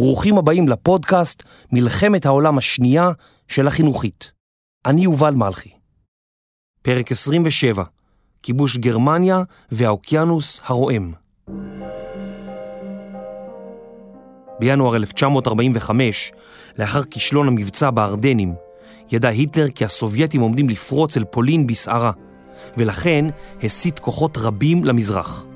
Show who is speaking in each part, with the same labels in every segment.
Speaker 1: ברוכים הבאים לפודקאסט מלחמת העולם השנייה של החינוכית. אני יובל מלכי. פרק 27, כיבוש גרמניה והאוקיינוס הרועם. בינואר 1945, לאחר כישלון המבצע בארדנים, ידע היטלר כי הסובייטים עומדים לפרוץ אל פולין בסערה, ולכן הסיט כוחות רבים למזרח.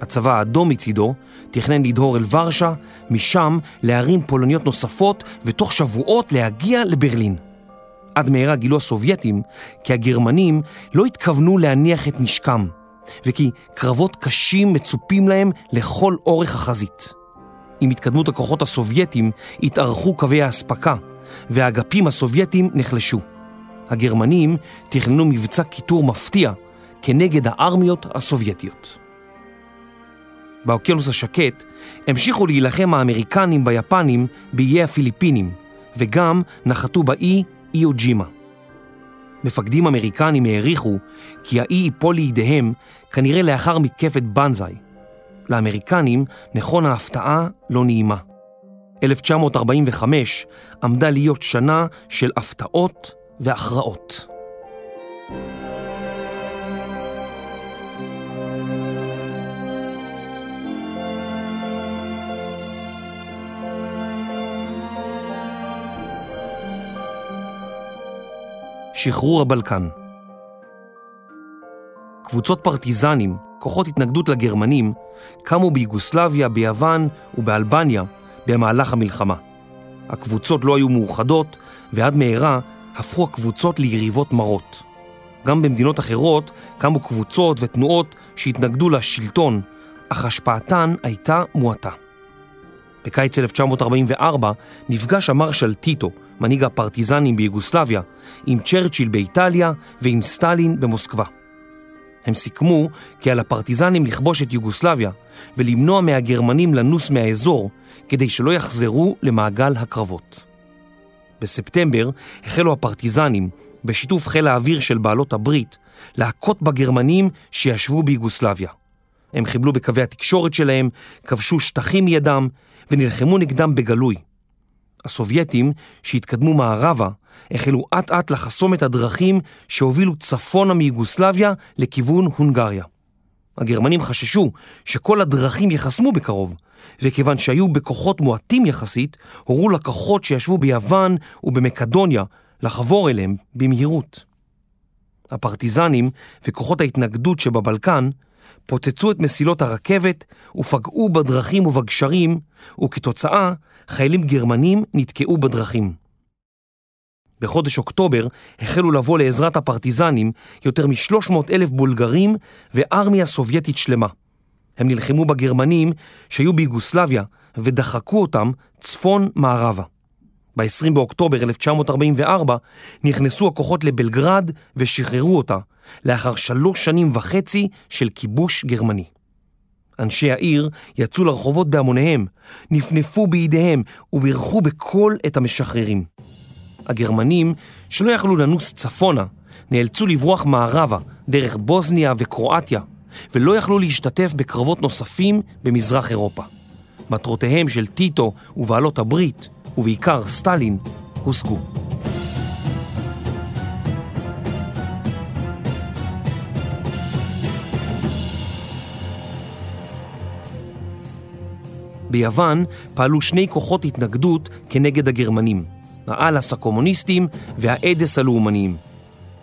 Speaker 1: הצבא האדום מצידו תכנן לדהור אל ורשה, משם להרים פולניות נוספות ותוך שבועות להגיע לברלין. עד מהרה גילו הסובייטים כי הגרמנים לא התכוונו להניח את נשקם, וכי קרבות קשים מצופים להם לכל אורך החזית. עם התקדמות הכוחות הסובייטים התארכו קווי האספקה, והאגפים הסובייטים נחלשו. הגרמנים תכננו מבצע קיטור מפתיע כנגד הארמיות הסובייטיות. באוקיינוס השקט המשיכו להילחם האמריקנים ביפנים באיי הפיליפינים, וגם נחתו באי איוג'ימה. מפקדים אמריקנים העריכו כי האי ייפול לידיהם כנראה לאחר מתקפת בנזאי. לאמריקנים נכון ההפתעה לא נעימה. 1945 עמדה להיות שנה של הפתעות והכרעות. שחרור הבלקן. קבוצות פרטיזנים, כוחות התנגדות לגרמנים, קמו ביוגוסלביה, ביוון ובאלבניה במהלך המלחמה. הקבוצות לא היו מאוחדות, ועד מהרה הפכו הקבוצות ליריבות מרות. גם במדינות אחרות קמו קבוצות ותנועות שהתנגדו לשלטון, אך השפעתן הייתה מועטה. בקיץ 1944 נפגש המרשל טיטו, מנהיג הפרטיזנים ביוגוסלביה, עם צ'רצ'יל באיטליה ועם סטלין במוסקבה. הם סיכמו כי על הפרטיזנים לכבוש את יוגוסלביה ולמנוע מהגרמנים לנוס מהאזור כדי שלא יחזרו למעגל הקרבות. בספטמבר החלו הפרטיזנים, בשיתוף חיל האוויר של בעלות הברית, להכות בגרמנים שישבו ביוגוסלביה. הם חיבלו בקווי התקשורת שלהם, כבשו שטחים מידם ונלחמו נגדם בגלוי. הסובייטים, שהתקדמו מערבה, החלו אט אט לחסום את הדרכים שהובילו צפונה מיוגוסלביה לכיוון הונגריה. הגרמנים חששו שכל הדרכים ייחסמו בקרוב, וכיוון שהיו בכוחות מועטים יחסית, הורו לכוחות שישבו ביוון ובמקדוניה לחבור אליהם במהירות. הפרטיזנים וכוחות ההתנגדות שבבלקן פוצצו את מסילות הרכבת ופגעו בדרכים ובגשרים, וכתוצאה חיילים גרמנים נתקעו בדרכים. בחודש אוקטובר החלו לבוא לעזרת הפרטיזנים יותר מ-300 אלף בולגרים וארמיה סובייטית שלמה. הם נלחמו בגרמנים שהיו ביוגוסלביה ודחקו אותם צפון-מערבה. ב-20 באוקטובר 1944 נכנסו הכוחות לבלגרד ושחררו אותה לאחר שלוש שנים וחצי של כיבוש גרמני. אנשי העיר יצאו לרחובות בהמוניהם, נפנפו בידיהם ובירכו בקול את המשחררים. הגרמנים, שלא יכלו לנוס צפונה, נאלצו לברוח מערבה דרך בוסניה וקרואטיה, ולא יכלו להשתתף בקרבות נוספים במזרח אירופה. מטרותיהם של טיטו ובעלות הברית, ובעיקר סטלין, הושגו. ביוון פעלו שני כוחות התנגדות כנגד הגרמנים, האלאס הקומוניסטים והאדס הלאומניים.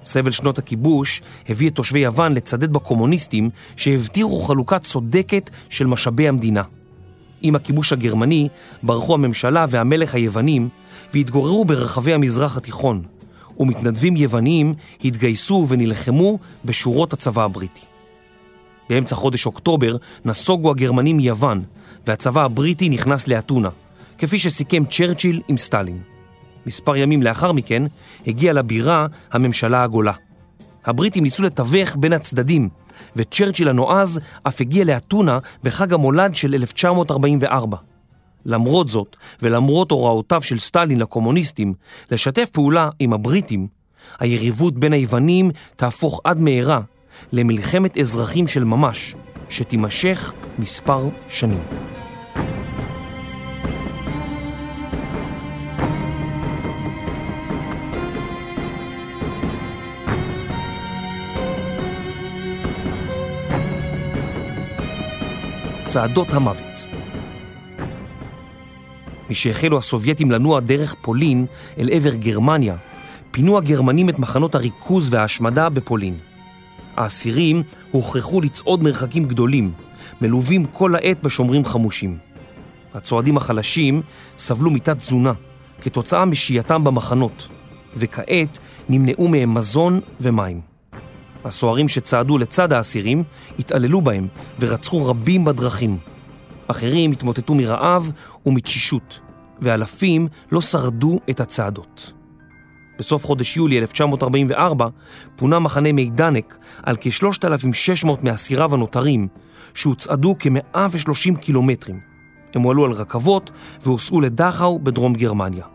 Speaker 1: סבל שנות הכיבוש הביא את תושבי יוון לצדד בקומוניסטים שהבטיחו חלוקה צודקת של משאבי המדינה. עם הכיבוש הגרמני ברחו הממשלה והמלך היוונים והתגוררו ברחבי המזרח התיכון, ומתנדבים יווניים התגייסו ונלחמו בשורות הצבא הבריטי. באמצע חודש אוקטובר נסוגו הגרמנים מיוון, והצבא הבריטי נכנס לאתונה, כפי שסיכם צ'רצ'יל עם סטלין. מספר ימים לאחר מכן הגיעה לבירה הממשלה הגולה. הבריטים ניסו לתווך בין הצדדים, וצ'רצ'יל הנועז אף הגיע לאתונה בחג המולד של 1944. למרות זאת, ולמרות הוראותיו של סטלין לקומוניסטים לשתף פעולה עם הבריטים, היריבות בין היוונים תהפוך עד מהרה למלחמת אזרחים של ממש, שתימשך מספר שנים. צעדות המוות. משהחלו הסובייטים לנוע דרך פולין אל עבר גרמניה, פינו הגרמנים את מחנות הריכוז וההשמדה בפולין. האסירים הוכרחו לצעוד מרחקים גדולים, מלווים כל העת בשומרים חמושים. הצועדים החלשים סבלו מתת תזונה כתוצאה משהייתם במחנות, וכעת נמנעו מהם מזון ומים. הסוהרים שצעדו לצד האסירים התעללו בהם ורצחו רבים בדרכים. אחרים התמוטטו מרעב ומתשישות, ואלפים לא שרדו את הצעדות. בסוף חודש יולי 1944 פונה מחנה מידנק על כ-3,600 מאסיריו הנותרים, שהוצעדו כ-130 קילומטרים. הם הועלו על רכבות והוסעו לדכאו בדרום גרמניה.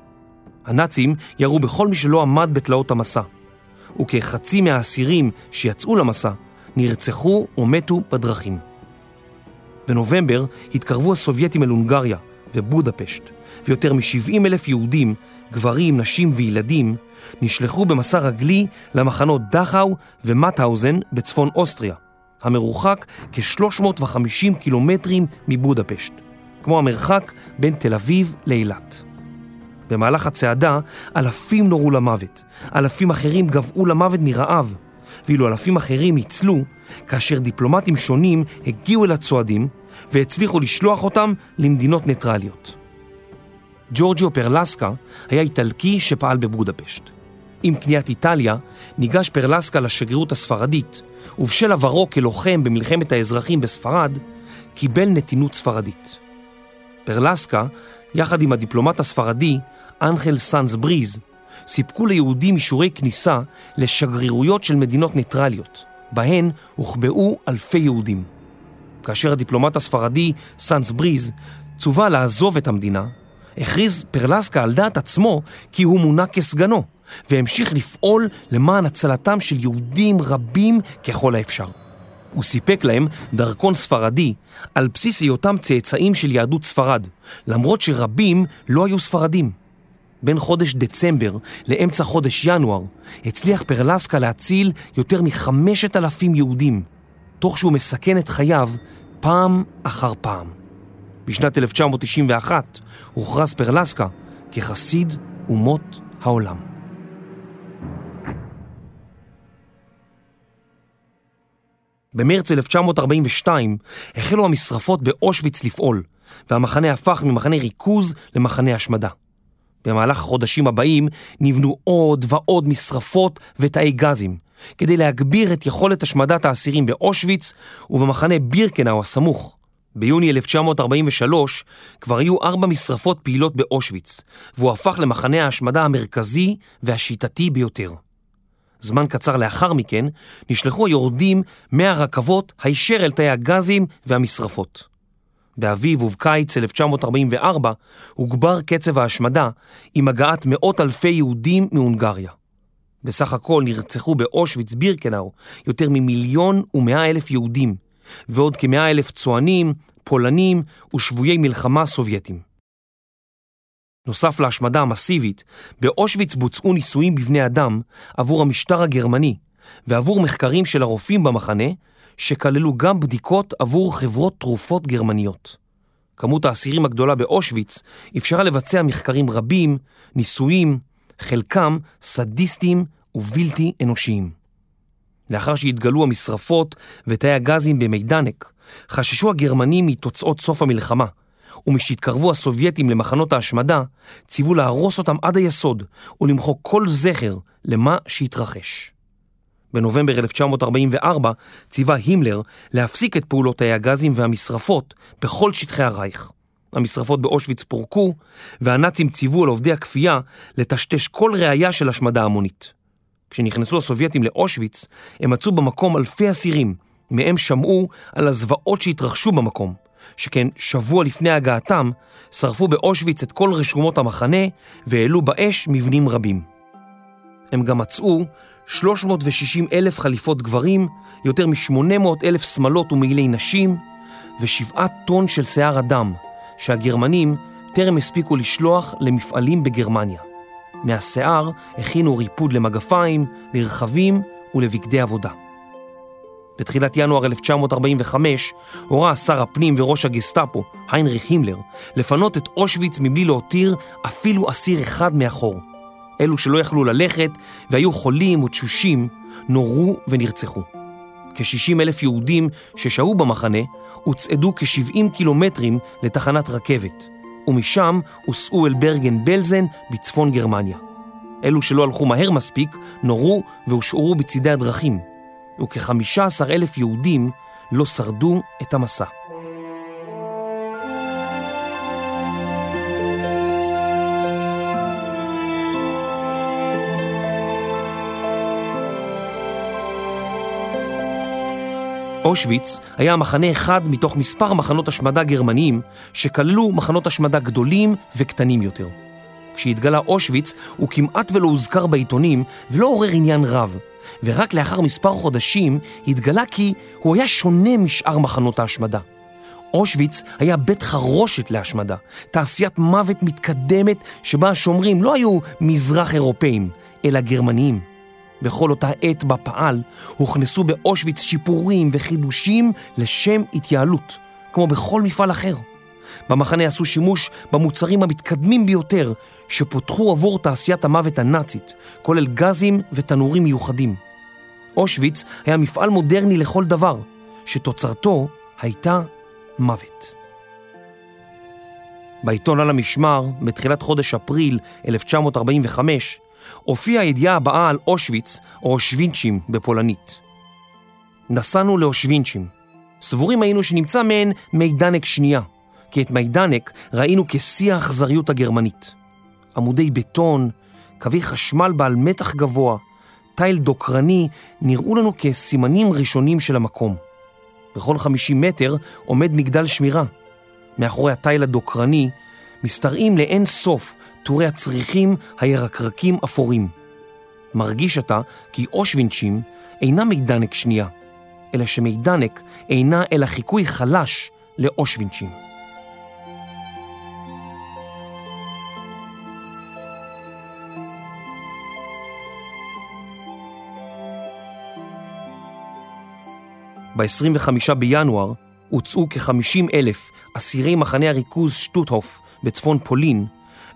Speaker 1: הנאצים ירו בכל מי שלא עמד בתלאות המסע, וכחצי מהאסירים שיצאו למסע נרצחו או מתו בדרכים. בנובמבר התקרבו הסובייטים אל הונגריה ובודפשט, ויותר מ-70 אלף יהודים, גברים, נשים וילדים, נשלחו במסע רגלי למחנות דכאו ומטהאוזן בצפון אוסטריה, המרוחק כ-350 קילומטרים מבודפשט, כמו המרחק בין תל אביב לאילת. במהלך הצעדה אלפים נורו למוות, אלפים אחרים גבעו למוות מרעב, ואילו אלפים אחרים ניצלו כאשר דיפלומטים שונים הגיעו אל הצועדים והצליחו לשלוח אותם למדינות ניטרליות. ג'ורג'יו פרלסקה היה איטלקי שפעל בבודפשט. עם קניית איטליה ניגש פרלסקה לשגרירות הספרדית, ובשל עברו כלוחם במלחמת האזרחים בספרד, קיבל נתינות ספרדית. פרלסקה, יחד עם הדיפלומט הספרדי, אנחל סאנס בריז, סיפקו ליהודים אישורי כניסה לשגרירויות של מדינות ניטרליות, בהן הוחבאו אלפי יהודים. כאשר הדיפלומט הספרדי, סאנס בריז, צווה לעזוב את המדינה, הכריז פרלסקה על דעת עצמו כי הוא מונה כסגנו, והמשיך לפעול למען הצלתם של יהודים רבים ככל האפשר. הוא סיפק להם דרכון ספרדי על בסיס היותם צאצאים של יהדות ספרד, למרות שרבים לא היו ספרדים. בין חודש דצמבר לאמצע חודש ינואר הצליח פרלסקה להציל יותר מחמשת אלפים יהודים, תוך שהוא מסכן את חייו פעם אחר פעם. בשנת 1991 הוכרז פרלסקה כחסיד אומות העולם. במרץ 1942 החלו המשרפות באושוויץ לפעול, והמחנה הפך ממחנה ריכוז למחנה השמדה. במהלך החודשים הבאים נבנו עוד ועוד משרפות ותאי גזים, כדי להגביר את יכולת השמדת האסירים באושוויץ ובמחנה בירקנאו הסמוך. ביוני 1943 כבר היו ארבע משרפות פעילות באושוויץ, והוא הפך למחנה ההשמדה המרכזי והשיטתי ביותר. זמן קצר לאחר מכן נשלחו היורדים מהרכבות הישר אל תאי הגזים והמשרפות. באביב ובקיץ 1944 הוגבר קצב ההשמדה עם הגעת מאות אלפי יהודים מהונגריה. בסך הכל נרצחו באושוויץ בירקנאו יותר ממיליון ומאה אלף יהודים, ועוד כמאה אלף צוענים, פולנים ושבויי מלחמה סובייטים. נוסף להשמדה המסיבית, באושוויץ בוצעו ניסויים בבני אדם עבור המשטר הגרמני ועבור מחקרים של הרופאים במחנה, שכללו גם בדיקות עבור חברות תרופות גרמניות. כמות האסירים הגדולה באושוויץ אפשרה לבצע מחקרים רבים, ניסויים, חלקם סדיסטיים ובלתי אנושיים. לאחר שהתגלו המשרפות ותאי הגזים במידנק, חששו הגרמנים מתוצאות סוף המלחמה, ומשהתקרבו הסובייטים למחנות ההשמדה, ציוו להרוס אותם עד היסוד ולמחוק כל זכר למה שהתרחש. בנובמבר 1944 ציווה הימלר להפסיק את פעולות תאי הגזים והמשרפות בכל שטחי הרייך. המשרפות באושוויץ פורקו, והנאצים ציוו על עובדי הכפייה לטשטש כל ראייה של השמדה המונית. כשנכנסו הסובייטים לאושוויץ, הם מצאו במקום אלפי אסירים, מהם שמעו על הזוועות שהתרחשו במקום, שכן שבוע לפני הגעתם, שרפו באושוויץ את כל רשומות המחנה והעלו באש מבנים רבים. הם גם מצאו 360 אלף חליפות גברים, יותר מ-800 אלף שמלות ומעילי נשים, ושבעה טון של שיער אדם, שהגרמנים טרם הספיקו לשלוח למפעלים בגרמניה. מהשיער הכינו ריפוד למגפיים, לרכבים ולבגדי עבודה. בתחילת ינואר 1945 הורה שר הפנים וראש הגסטאפו, היינריך הימלר, לפנות את אושוויץ מבלי להותיר אפילו אסיר אחד מאחור. אלו שלא יכלו ללכת והיו חולים ותשושים, נורו ונרצחו. כ-60 אלף יהודים ששהו במחנה הוצעדו כ-70 קילומטרים לתחנת רכבת, ומשם הוסעו אל ברגן בלזן בצפון גרמניה. אלו שלא הלכו מהר מספיק נורו והושארו בצידי הדרכים, וכ-15 אלף יהודים לא שרדו את המסע. אושוויץ היה מחנה אחד מתוך מספר מחנות השמדה גרמניים שכללו מחנות השמדה גדולים וקטנים יותר. כשהתגלה אושוויץ הוא כמעט ולא הוזכר בעיתונים ולא עורר עניין רב, ורק לאחר מספר חודשים התגלה כי הוא היה שונה משאר מחנות ההשמדה. אושוויץ היה בית חרושת להשמדה, תעשיית מוות מתקדמת שבה השומרים לא היו מזרח אירופאים, אלא גרמניים. בכל אותה עת בה פעל, הוכנסו באושוויץ שיפורים וחידושים לשם התייעלות, כמו בכל מפעל אחר. במחנה עשו שימוש במוצרים המתקדמים ביותר שפותחו עבור תעשיית המוות הנאצית, כולל גזים ותנורים מיוחדים. אושוויץ היה מפעל מודרני לכל דבר, שתוצרתו הייתה מוות. בעיתון על המשמר, בתחילת חודש אפריל 1945, הופיעה הידיעה הבאה על אושוויץ או אושווינצ'ים בפולנית. נסענו לאושווינצ'ים. סבורים היינו שנמצא מהן מידנק שנייה, כי את מידנק ראינו כשיא האכזריות הגרמנית. עמודי בטון, קווי חשמל בעל מתח גבוה, תיל דוקרני, נראו לנו כסימנים ראשונים של המקום. בכל 50 מטר עומד מגדל שמירה. מאחורי התיל הדוקרני משתרעים לאין סוף טורי הצריחים הירקרקים אפורים. מרגיש אתה כי אושווינצ'ים אינה מידנק שנייה, אלא שמידנק אינה אלא חיקוי חלש לאושווינצ'ים. ב-25 בינואר הוצאו כ-50 אלף אסירי מחנה הריכוז שטוטהוף בצפון פולין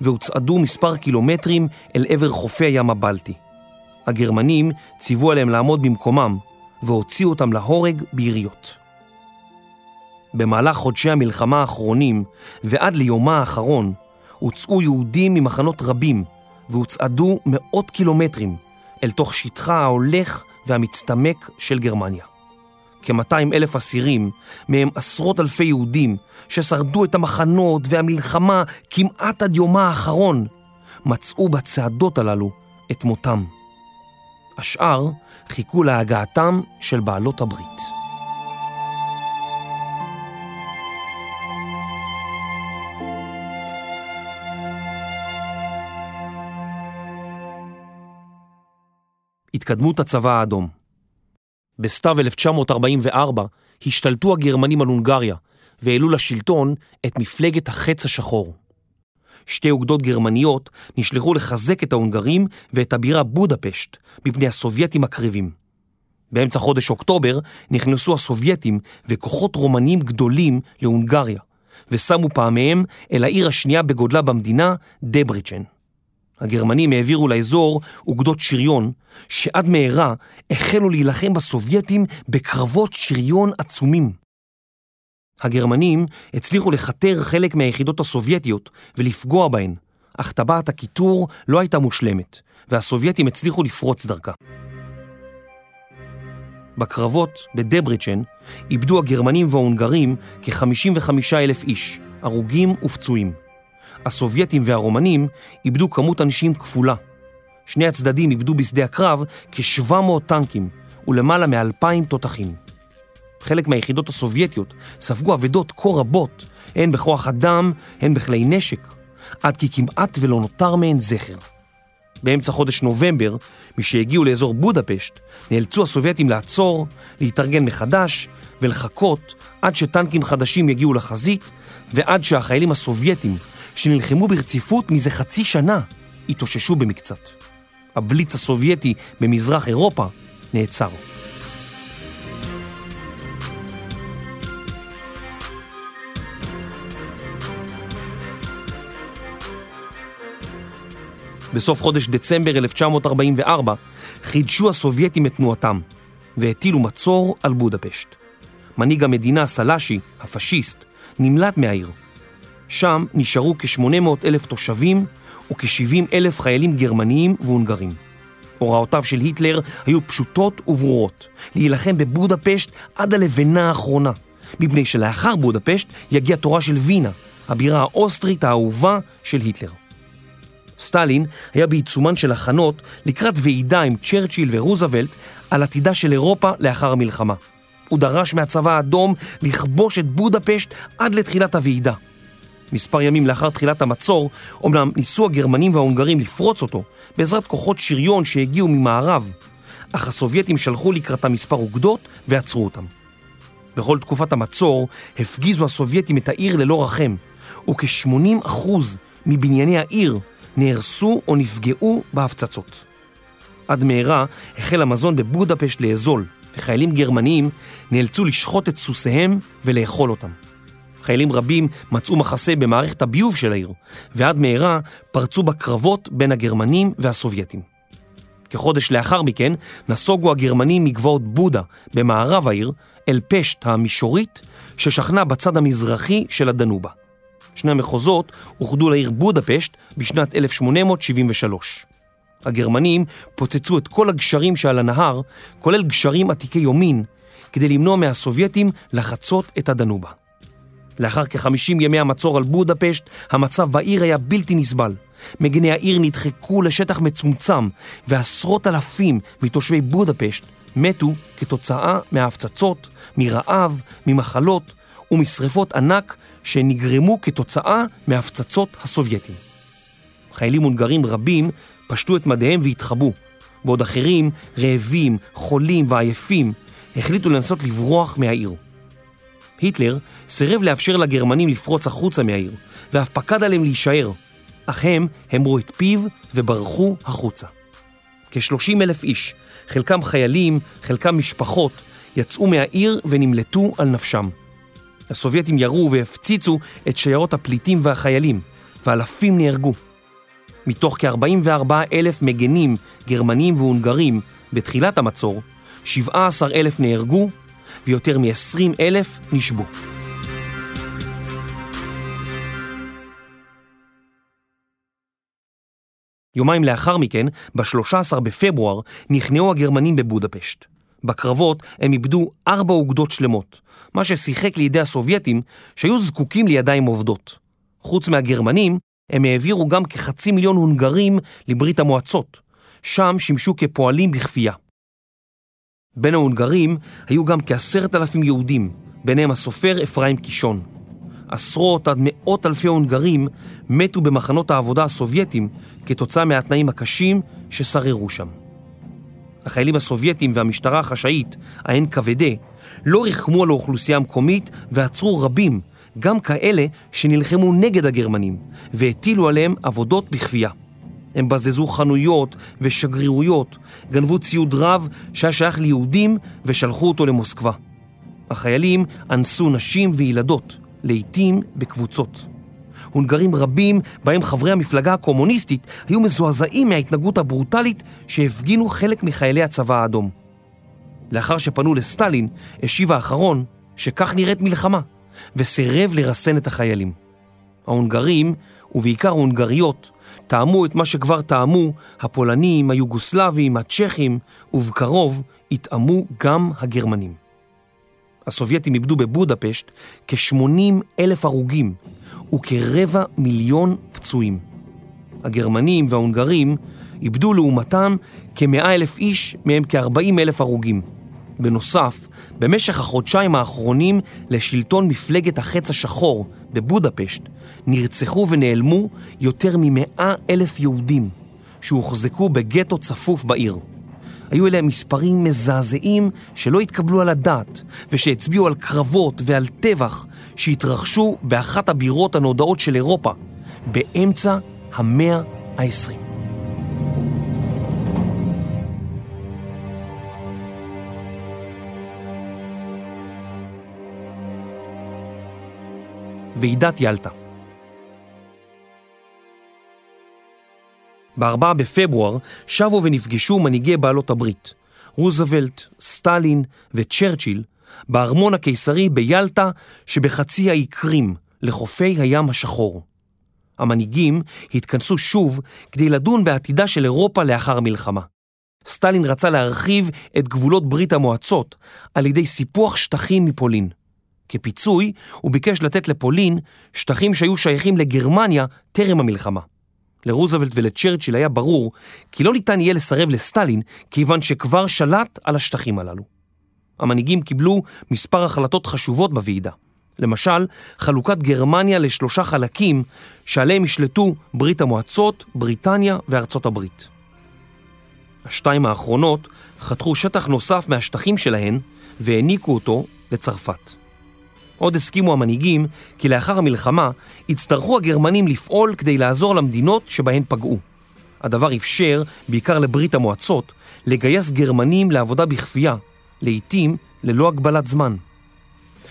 Speaker 1: והוצעדו מספר קילומטרים אל עבר חופי הים הבלטי. הגרמנים ציוו עליהם לעמוד במקומם והוציאו אותם להורג ביריות. במהלך חודשי המלחמה האחרונים ועד ליומה האחרון הוצאו יהודים ממחנות רבים והוצעדו מאות קילומטרים אל תוך שטחה ההולך והמצטמק של גרמניה. כ-200 אלף אסירים, מהם עשרות אלפי יהודים ששרדו את המחנות והמלחמה כמעט עד יומה האחרון, מצאו בצעדות הללו את מותם. השאר חיכו להגעתם של בעלות הברית. התקדמות הצבא האדום בסתיו 1944 השתלטו הגרמנים על הונגריה והעלו לשלטון את מפלגת החץ השחור. שתי אוגדות גרמניות נשלחו לחזק את ההונגרים ואת הבירה בודפשט מפני הסובייטים הקריבים. באמצע חודש אוקטובר נכנסו הסובייטים וכוחות רומנים גדולים להונגריה ושמו פעמיהם אל העיר השנייה בגודלה במדינה, דבריצ'ן. הגרמנים העבירו לאזור אוגדות שריון, שעד מהרה החלו להילחם בסובייטים בקרבות שריון עצומים. הגרמנים הצליחו לכתר חלק מהיחידות הסובייטיות ולפגוע בהן, אך טבעת הקיטור לא הייתה מושלמת, והסובייטים הצליחו לפרוץ דרכה. בקרבות בדברצ'ן איבדו הגרמנים וההונגרים כ-55 אלף איש, הרוגים ופצועים. הסובייטים והרומנים איבדו כמות אנשים כפולה. שני הצדדים איבדו בשדה הקרב כ-700 טנקים ולמעלה מ-2,000 תותחים. חלק מהיחידות הסובייטיות ספגו אבדות כה רבות, הן בכוח אדם, הן בכלי נשק, עד כי כמעט ולא נותר מהן זכר. באמצע חודש נובמבר, משהגיעו לאזור בודפשט, נאלצו הסובייטים לעצור, להתארגן מחדש ולחכות עד שטנקים חדשים יגיעו לחזית ועד שהחיילים הסובייטים, שנלחמו ברציפות מזה חצי שנה, התאוששו במקצת. הבליץ הסובייטי במזרח אירופה נעצר. בסוף חודש דצמבר 1944 חידשו הסובייטים את תנועתם והטילו מצור על בודפשט. מנהיג המדינה סלאשי, הפשיסט, נמלט מהעיר. שם נשארו כ-800 אלף תושבים וכ-70 אלף חיילים גרמניים והונגרים. הוראותיו של היטלר היו פשוטות וברורות, להילחם בבודפשט עד הלבנה האחרונה, מפני שלאחר בודפשט יגיע תורה של וינה, הבירה האוסטרית האהובה של היטלר. סטלין היה בעיצומן של הכנות לקראת ועידה עם צ'רצ'יל ורוזוולט על עתידה של אירופה לאחר המלחמה. הוא דרש מהצבא האדום לכבוש את בודפשט עד לתחילת הוועידה. מספר ימים לאחר תחילת המצור, אומנם ניסו הגרמנים וההונגרים לפרוץ אותו בעזרת כוחות שריון שהגיעו ממערב, אך הסובייטים שלחו לקראתם מספר אוגדות ועצרו אותם. בכל תקופת המצור הפגיזו הסובייטים את העיר ללא רחם, וכ-80% מבנייני העיר נהרסו או נפגעו בהפצצות. עד מהרה החל המזון בבודפשט לאזול, וחיילים גרמניים נאלצו לשחוט את סוסיהם ולאכול אותם. חיילים רבים מצאו מחסה במערכת הביוב של העיר, ועד מהרה פרצו בה קרבות בין הגרמנים והסובייטים. כחודש לאחר מכן נסוגו הגרמנים מגבעות בודה במערב העיר אל פשט המישורית ששכנה בצד המזרחי של הדנובה. שני המחוזות אוחדו לעיר בודפשט בשנת 1873. הגרמנים פוצצו את כל הגשרים שעל הנהר, כולל גשרים עתיקי יומין, כדי למנוע מהסובייטים לחצות את הדנובה. לאחר כ-50 ימי המצור על בודפשט, המצב בעיר היה בלתי נסבל. מגני העיר נדחקו לשטח מצומצם, ועשרות אלפים מתושבי בודפשט מתו כתוצאה מההפצצות, מרעב, ממחלות ומשרפות ענק שנגרמו כתוצאה מהפצצות הסובייטים. חיילים הונגרים רבים פשטו את מדיהם והתחבאו, בעוד אחרים, רעבים, חולים ועייפים, החליטו לנסות לברוח מהעיר. היטלר סירב לאפשר לגרמנים לפרוץ החוצה מהעיר, ואף פקד עליהם להישאר, אך הם המרו את פיו וברחו החוצה. כ-30 אלף איש, חלקם חיילים, חלקם משפחות, יצאו מהעיר ונמלטו על נפשם. הסובייטים ירו והפציצו את שיירות הפליטים והחיילים, ואלפים נהרגו. מתוך כ-44 אלף מגנים גרמנים והונגרים בתחילת המצור, 17 אלף נהרגו ויותר מ-20 אלף נשבו. יומיים לאחר מכן, ב-13 בפברואר, נכנעו הגרמנים בבודפשט. בקרבות הם איבדו ארבע אוגדות שלמות, מה ששיחק לידי הסובייטים שהיו זקוקים לידיים עובדות. חוץ מהגרמנים, הם העבירו גם כחצי מיליון הונגרים לברית המועצות, שם שימשו כפועלים בכפייה. בין ההונגרים היו גם כעשרת אלפים יהודים, ביניהם הסופר אפרים קישון. עשרות עד מאות אלפי הונגרים מתו במחנות העבודה הסובייטים כתוצאה מהתנאים הקשים ששררו שם. החיילים הסובייטים והמשטרה החשאית, ה-NKVD, לא ריחמו על האוכלוסייה המקומית ועצרו רבים, גם כאלה שנלחמו נגד הגרמנים, והטילו עליהם עבודות בכפייה. הם בזזו חנויות ושגרירויות, גנבו ציוד רב שהיה שייך ליהודים ושלחו אותו למוסקבה. החיילים אנסו נשים וילדות, לעתים בקבוצות. הונגרים רבים, בהם חברי המפלגה הקומוניסטית, היו מזועזעים מההתנהגות הברוטלית שהפגינו חלק מחיילי הצבא האדום. לאחר שפנו לסטלין, השיב האחרון שכך נראית מלחמה, וסירב לרסן את החיילים. ההונגרים, ובעיקר ההונגריות, טעמו את מה שכבר טעמו הפולנים, היוגוסלבים, הצ'כים, ובקרוב יטעמו גם הגרמנים. הסובייטים איבדו בבודפשט כ-80 אלף הרוגים וכרבע מיליון פצועים. הגרמנים וההונגרים איבדו לעומתם כ-100 אלף איש, מהם כ-40 אלף הרוגים. בנוסף, במשך החודשיים האחרונים לשלטון מפלגת החץ השחור בבודפשט נרצחו ונעלמו יותר מ-100 אלף יהודים שהוחזקו בגטו צפוף בעיר. היו אלה מספרים מזעזעים שלא התקבלו על הדעת ושהצביעו על קרבות ועל טבח שהתרחשו באחת הבירות הנודעות של אירופה באמצע המאה ה-20. ועידת ילטה. ב-4 בפברואר שבו ונפגשו מנהיגי בעלות הברית, רוזוולט, סטלין וצ'רצ'יל, בארמון הקיסרי ביאלטה שבחצי האי קרים, לחופי הים השחור. המנהיגים התכנסו שוב כדי לדון בעתידה של אירופה לאחר המלחמה. סטלין רצה להרחיב את גבולות ברית המועצות על ידי סיפוח שטחים מפולין. כפיצוי, הוא ביקש לתת לפולין שטחים שהיו שייכים לגרמניה טרם המלחמה. לרוזוולט ולצ'רצ'יל היה ברור כי לא ניתן יהיה לסרב לסטלין כיוון שכבר שלט על השטחים הללו. המנהיגים קיבלו מספר החלטות חשובות בוועידה. למשל, חלוקת גרמניה לשלושה חלקים שעליהם ישלטו ברית המועצות, בריטניה וארצות הברית. השתיים האחרונות חתכו שטח נוסף מהשטחים שלהן והעניקו אותו לצרפת. עוד הסכימו המנהיגים כי לאחר המלחמה יצטרכו הגרמנים לפעול כדי לעזור למדינות שבהן פגעו. הדבר אפשר, בעיקר לברית המועצות, לגייס גרמנים לעבודה בכפייה, לעתים ללא הגבלת זמן.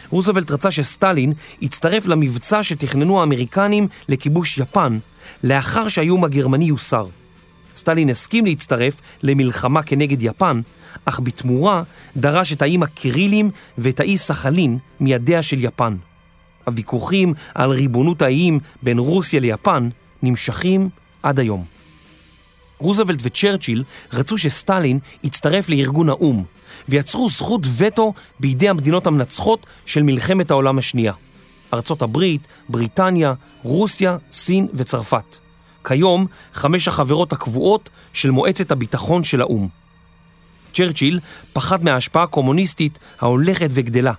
Speaker 1: רוזוולט רצה שסטלין יצטרף למבצע שתכננו האמריקנים לכיבוש יפן, לאחר שהאיום הגרמני יוסר. סטלין הסכים להצטרף למלחמה כנגד יפן, אך בתמורה דרש את האיים הקירילים ואת האי סחלין מידיה של יפן. הוויכוחים על ריבונות האיים בין רוסיה ליפן נמשכים עד היום. רוזוולט וצ'רצ'יל רצו שסטלין יצטרף לארגון האו"ם ויצרו זכות וטו בידי המדינות המנצחות של מלחמת העולם השנייה. ארצות הברית, בריטניה, רוסיה, סין וצרפת. כיום חמש החברות הקבועות של מועצת הביטחון של האו"ם. צ'רצ'יל פחד מההשפעה הקומוניסטית ההולכת וגדלה,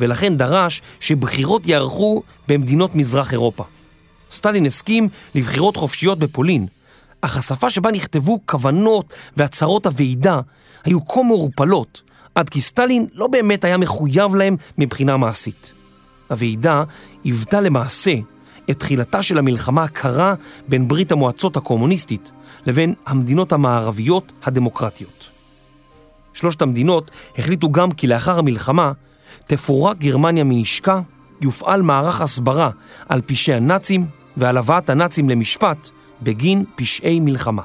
Speaker 1: ולכן דרש שבחירות יערכו במדינות מזרח אירופה. סטלין הסכים לבחירות חופשיות בפולין, אך השפה שבה נכתבו כוונות והצהרות הוועידה היו כה מעורפלות, עד כי סטלין לא באמת היה מחויב להם מבחינה מעשית. הוועידה היוותה למעשה את תחילתה של המלחמה הקרה בין ברית המועצות הקומוניסטית לבין המדינות המערביות הדמוקרטיות. שלושת המדינות החליטו גם כי לאחר המלחמה תפורק גרמניה מנשקה, יופעל מערך הסברה על פשעי הנאצים ועל הבאת הנאצים למשפט בגין פשעי מלחמה.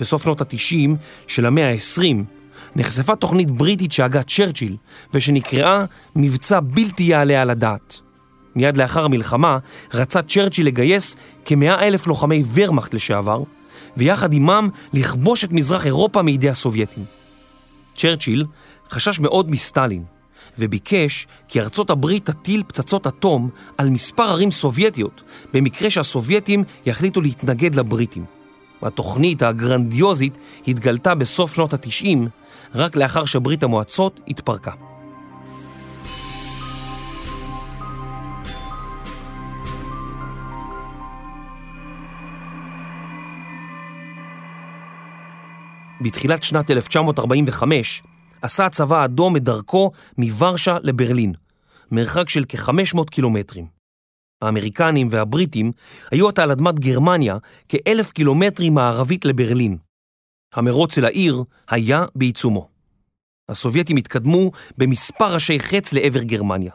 Speaker 1: בסוף שנות ה-90 של המאה ה-20 נחשפה תוכנית בריטית שהגה צ'רצ'יל ושנקראה מבצע בלתי יעלה על הדעת. מיד לאחר המלחמה רצה צ'רצ'יל לגייס כמאה אלף לוחמי ורמאכט לשעבר ויחד עמם לכבוש את מזרח אירופה מידי הסובייטים. צ'רצ'יל חשש מאוד מסטלין וביקש כי ארצות הברית תטיל פצצות אטום על מספר ערים סובייטיות במקרה שהסובייטים יחליטו להתנגד לבריטים. התוכנית הגרנדיוזית התגלתה בסוף שנות התשעים רק לאחר שברית המועצות התפרקה. בתחילת שנת 1945 עשה הצבא האדום את דרכו מוורשה לברלין, מרחק של כ-500 קילומטרים. האמריקנים והבריטים היו עתה על אדמת גרמניה כאלף קילומטרים מערבית לברלין. המרוץ אל העיר היה בעיצומו. הסובייטים התקדמו במספר ראשי חץ לעבר גרמניה.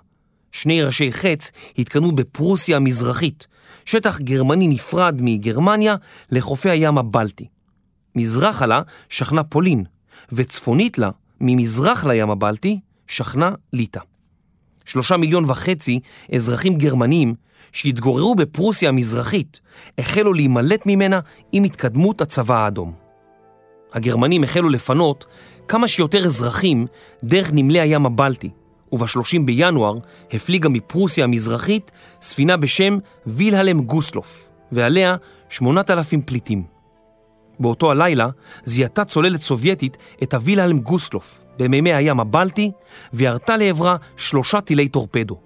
Speaker 1: שני ראשי חץ התקדמו בפרוסיה המזרחית, שטח גרמני נפרד מגרמניה לחופי הים הבלטי. מזרחה לה שכנה פולין, וצפונית לה, ממזרח לים הבלטי, שכנה ליטא. שלושה מיליון וחצי אזרחים גרמנים שהתגוררו בפרוסיה המזרחית החלו להימלט ממנה עם התקדמות הצבא האדום. הגרמנים החלו לפנות כמה שיותר אזרחים דרך נמלי הים הבלטי, וב-30 בינואר הפליגה מפרוסיה המזרחית ספינה בשם וילהלם גוסלוף, ועליה 8,000 פליטים. באותו הלילה זיהתה צוללת סובייטית את הווילהלם גוסלוף במימי הים הבלטי וירתה לעברה שלושה טילי טורפדו.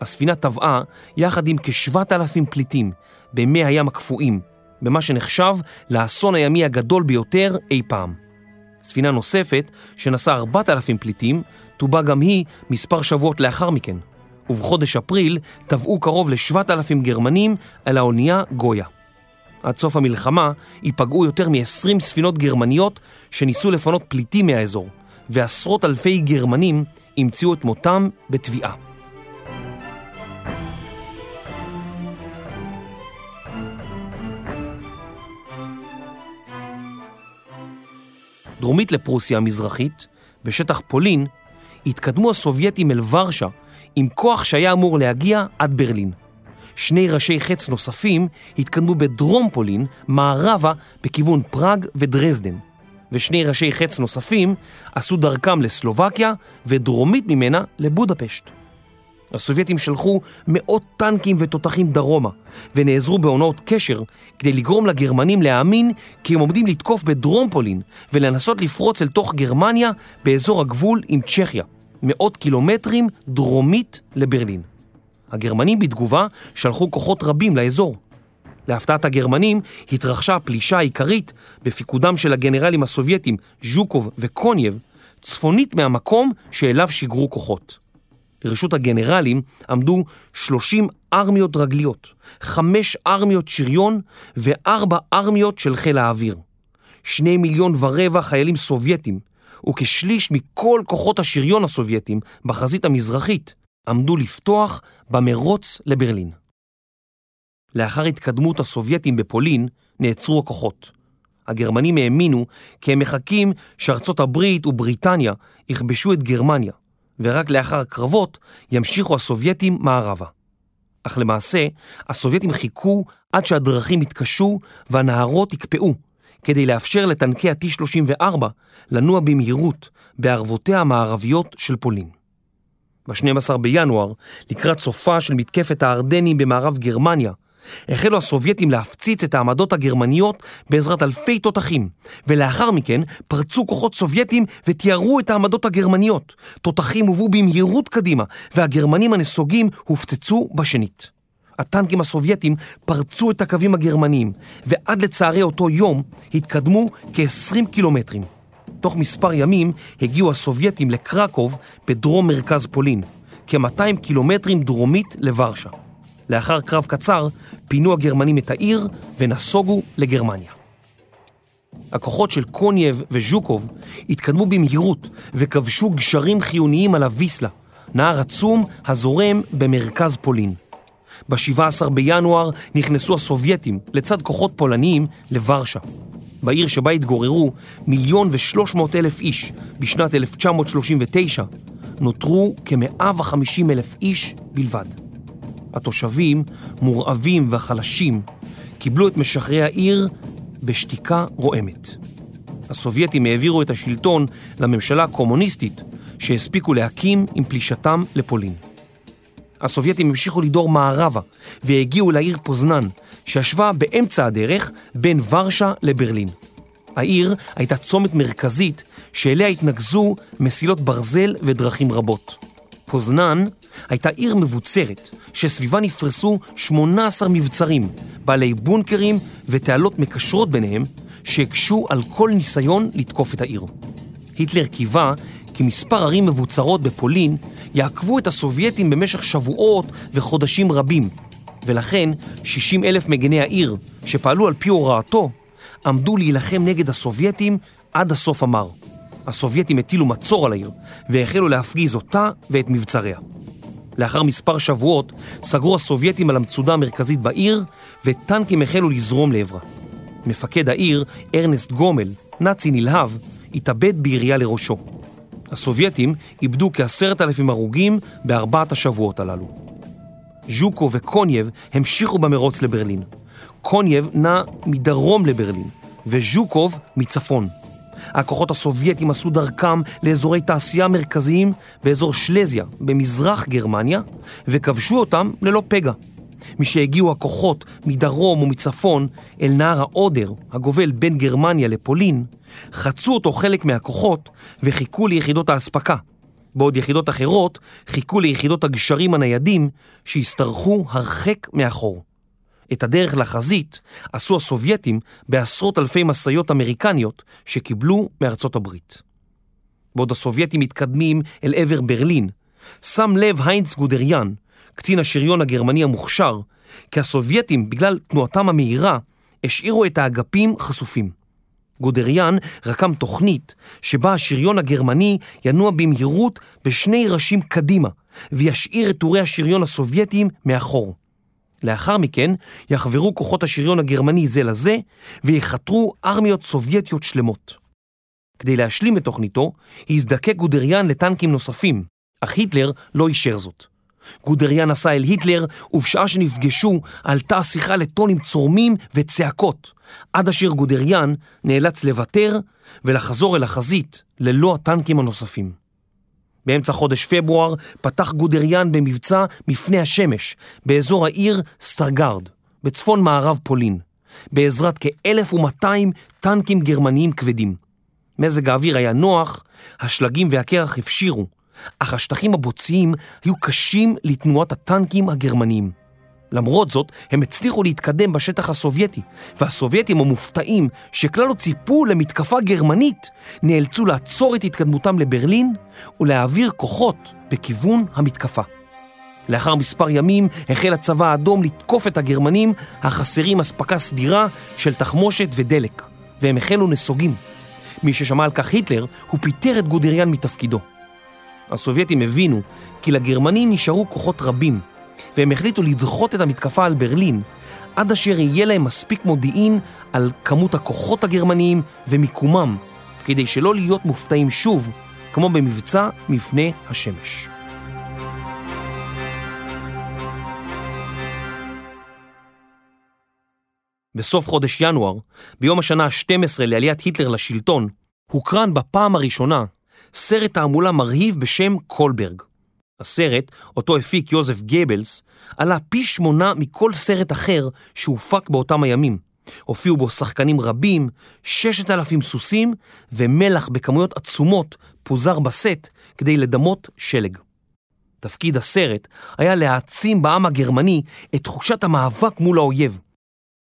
Speaker 1: הספינה טבעה יחד עם כ-7,000 פליטים במי הים הקפואים, במה שנחשב לאסון הימי הגדול ביותר אי פעם. ספינה נוספת, שנשאה 4,000 פליטים, טובעה גם היא מספר שבועות לאחר מכן, ובחודש אפריל טבעו קרוב ל-7,000 גרמנים על האונייה גויה. עד סוף המלחמה ייפגעו יותר מ-20 ספינות גרמניות שניסו לפנות פליטים מהאזור, ועשרות אלפי גרמנים ימצאו את מותם בתביעה. דרומית לפרוסיה המזרחית, בשטח פולין, התקדמו הסובייטים אל ורשה עם כוח שהיה אמור להגיע עד ברלין. שני ראשי חץ נוספים התקדמו בדרום פולין, מערבה, בכיוון פראג ודרזדן. ושני ראשי חץ נוספים עשו דרכם לסלובקיה ודרומית ממנה לבודפשט. הסובייטים שלחו מאות טנקים ותותחים דרומה ונעזרו בעונות קשר כדי לגרום לגרמנים להאמין כי הם עומדים לתקוף בדרום פולין ולנסות לפרוץ אל תוך גרמניה באזור הגבול עם צ'כיה, מאות קילומטרים דרומית לברלין. הגרמנים בתגובה שלחו כוחות רבים לאזור. להפתעת הגרמנים התרחשה הפלישה העיקרית בפיקודם של הגנרלים הסובייטים ז'וקוב וקונייב צפונית מהמקום שאליו שיגרו כוחות. לרשות הגנרלים עמדו 30 ארמיות רגליות, 5 ארמיות שריון ו-4 ארמיות של חיל האוויר. 2 מיליון ורבע חיילים סובייטים וכשליש מכל כוחות השריון הסובייטים בחזית המזרחית עמדו לפתוח במרוץ לברלין. לאחר התקדמות הסובייטים בפולין נעצרו הכוחות. הגרמנים האמינו כי הם מחכים שארצות הברית ובריטניה יכבשו את גרמניה, ורק לאחר הקרבות ימשיכו הסובייטים מערבה. אך למעשה, הסובייטים חיכו עד שהדרכים יתקשו והנהרות יקפאו, כדי לאפשר לטנקי ה-T-34 לנוע במהירות בערבותיה המערביות של פולין. ב-12 בינואר, לקראת סופה של מתקפת הארדנים במערב גרמניה, החלו הסובייטים להפציץ את העמדות הגרמניות בעזרת אלפי תותחים, ולאחר מכן פרצו כוחות סובייטים ותיארו את העמדות הגרמניות. תותחים הובאו במהירות קדימה, והגרמנים הנסוגים הופצצו בשנית. הטנקים הסובייטים פרצו את הקווים הגרמניים, ועד לצערי אותו יום התקדמו כ-20 קילומטרים. תוך מספר ימים הגיעו הסובייטים לקרקוב בדרום מרכז פולין, כ-200 קילומטרים דרומית לוורשה. לאחר קרב קצר פינו הגרמנים את העיר ונסוגו לגרמניה. הכוחות של קונייב וז'וקוב התקדמו במהירות וכבשו גשרים חיוניים על הוויסלה, נהר עצום הזורם במרכז פולין. ב-17 בינואר נכנסו הסובייטים לצד כוחות פולניים לוורשה. בעיר שבה התגוררו מיליון ושלוש מאות אלף איש בשנת 1939, נותרו כ-150 אלף איש בלבד. התושבים, מורעבים וחלשים, קיבלו את משחררי העיר בשתיקה רועמת. הסובייטים העבירו את השלטון לממשלה הקומוניסטית שהספיקו להקים עם פלישתם לפולין. הסובייטים המשיכו לדור מערבה והגיעו לעיר פוזנן, שישבה באמצע הדרך בין ורשה לברלין. העיר הייתה צומת מרכזית שאליה התנקזו מסילות ברזל ודרכים רבות. פוזנן הייתה עיר מבוצרת שסביבה נפרסו 18 מבצרים, בעלי בונקרים ותעלות מקשרות ביניהם שהקשו על כל ניסיון לתקוף את העיר. היטלר קיווה כי מספר ערים מבוצרות בפולין יעקבו את הסובייטים במשך שבועות וחודשים רבים, ולכן 60 אלף מגני העיר שפעלו על פי הוראתו עמדו להילחם נגד הסובייטים עד הסוף המר. הסובייטים הטילו מצור על העיר והחלו להפגיז אותה ואת מבצריה. לאחר מספר שבועות סגרו הסובייטים על המצודה המרכזית בעיר וטנקים החלו לזרום לעברה. מפקד העיר, ארנסט גונל, נאצי נלהב, התאבד בירייה לראשו. הסובייטים איבדו כעשרת אלפים הרוגים בארבעת השבועות הללו. ז'וקוב וקונייב המשיכו במרוץ לברלין. קונייב נע מדרום לברלין, וז'וקוב מצפון. הכוחות הסובייטים עשו דרכם לאזורי תעשייה מרכזיים באזור שלזיה במזרח גרמניה, וכבשו אותם ללא פגע. משהגיעו הכוחות מדרום ומצפון אל נהר האודר, הגובל בין גרמניה לפולין, חצו אותו חלק מהכוחות וחיכו ליחידות האספקה, בעוד יחידות אחרות חיכו ליחידות הגשרים הניידים שהשתרכו הרחק מאחור. את הדרך לחזית עשו הסובייטים בעשרות אלפי משאיות אמריקניות שקיבלו מארצות הברית. בעוד הסובייטים מתקדמים אל עבר ברלין, שם לב היינץ גודריאן, קצין השריון הגרמני המוכשר, כי הסובייטים, בגלל תנועתם המהירה, השאירו את האגפים חשופים. גודריאן רקם תוכנית שבה השריון הגרמני ינוע במהירות בשני ראשים קדימה וישאיר את טורי השריון הסובייטיים מאחור. לאחר מכן יחברו כוחות השריון הגרמני זה לזה ויחתרו ארמיות סובייטיות שלמות. כדי להשלים את תוכניתו, הזדקק גודריאן לטנקים נוספים, אך היטלר לא אישר זאת. גודריאן נסע אל היטלר, ובשעה שנפגשו עלתה השיחה לטונים צורמים וצעקות, עד אשר גודריאן נאלץ לוותר ולחזור אל החזית ללא הטנקים הנוספים. באמצע חודש פברואר פתח גודריאן במבצע מפני השמש, באזור העיר סטרגרד, בצפון מערב פולין, בעזרת כ-1200 טנקים גרמניים כבדים. מזג האוויר היה נוח, השלגים והקרח הפשירו, אך השטחים הבוציים היו קשים לתנועת הטנקים הגרמניים. למרות זאת, הם הצליחו להתקדם בשטח הסובייטי, והסובייטים המופתעים, שכלל לא ציפו למתקפה גרמנית, נאלצו לעצור את התקדמותם לברלין ולהעביר כוחות בכיוון המתקפה. לאחר מספר ימים החל הצבא האדום לתקוף את הגרמנים החסרים אספקה סדירה של תחמושת ודלק, והם החלו נסוגים. מי ששמע על כך היטלר, הוא פיטר את גודריאן מתפקידו. הסובייטים הבינו כי לגרמנים נשארו כוחות רבים, והם החליטו לדחות את המתקפה על ברלין, עד אשר יהיה להם מספיק מודיעין על כמות הכוחות הגרמניים ומיקומם, כדי שלא להיות מופתעים שוב, כמו במבצע מפנה השמש. בסוף חודש ינואר, ביום השנה ה-12 לעליית היטלר לשלטון, הוקרן בפעם הראשונה סרט תעמולה מרהיב בשם קולברג. הסרט, אותו הפיק יוזף גבלס, עלה פי שמונה מכל סרט אחר שהופק באותם הימים. הופיעו בו שחקנים רבים, ששת אלפים סוסים ומלח בכמויות עצומות פוזר בסט כדי לדמות שלג. תפקיד הסרט היה להעצים בעם הגרמני את תחושת המאבק מול האויב.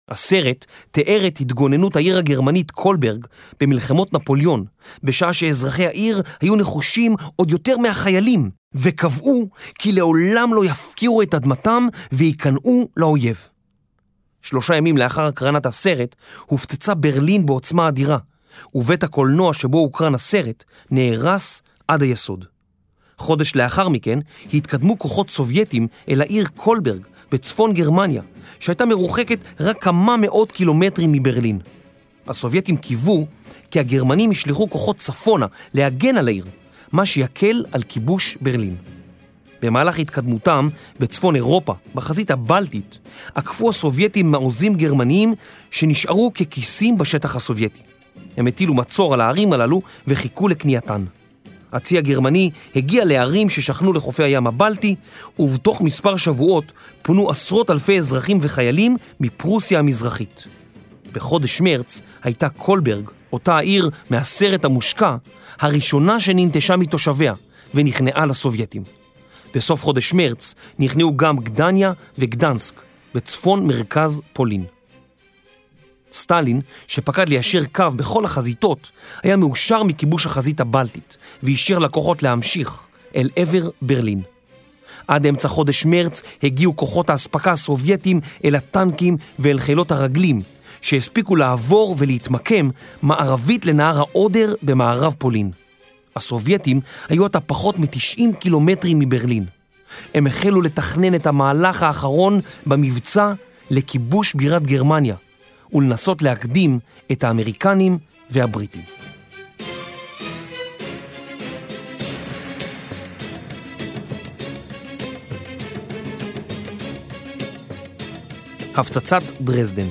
Speaker 1: הסרט תיאר את התגוננות העיר הגרמנית קולברג במלחמות נפוליאון, בשעה שאזרחי העיר היו נחושים עוד יותר מהחיילים, וקבעו כי לעולם לא יפקירו את אדמתם וייכנעו לאויב. שלושה ימים לאחר הקרנת הסרט הופצצה ברלין בעוצמה אדירה, ובית הקולנוע שבו הוקרן הסרט נהרס עד היסוד. חודש לאחר מכן התקדמו כוחות סובייטים אל העיר קולברג בצפון גרמניה, שהייתה מרוחקת רק כמה מאות קילומטרים מברלין. הסובייטים קיוו כי הגרמנים ישלחו כוחות צפונה להגן על העיר, מה שיקל על כיבוש ברלין. במהלך התקדמותם בצפון אירופה, בחזית הבלטית, עקפו הסובייטים מעוזים גרמניים שנשארו ככיסים בשטח הסובייטי. הם הטילו מצור על הערים הללו וחיכו לקנייתן. הצי הגרמני הגיע לערים ששכנו לחופי הים הבלטי, ובתוך מספר שבועות פונו עשרות אלפי אזרחים וחיילים מפרוסיה המזרחית. בחודש מרץ הייתה קולברג, אותה העיר מהסרט המושקע, הראשונה שננטשה מתושביה ונכנעה לסובייטים. בסוף חודש מרץ נכנעו גם גדניה וגדנסק, בצפון מרכז פולין. סטלין, שפקד ליישר קו בכל החזיתות, היה מאושר מכיבוש החזית הבלטית, ואישר לכוחות להמשיך אל עבר ברלין. עד אמצע חודש מרץ הגיעו כוחות האספקה הסובייטים אל הטנקים ואל חילות הרגלים, שהספיקו לעבור ולהתמקם מערבית לנהר האודר במערב פולין. הסובייטים היו עתה פחות מ-90 קילומטרים מברלין. הם החלו לתכנן את המהלך האחרון במבצע לכיבוש בירת גרמניה, ולנסות להקדים את האמריקנים והבריטים. הפצצת דרזדן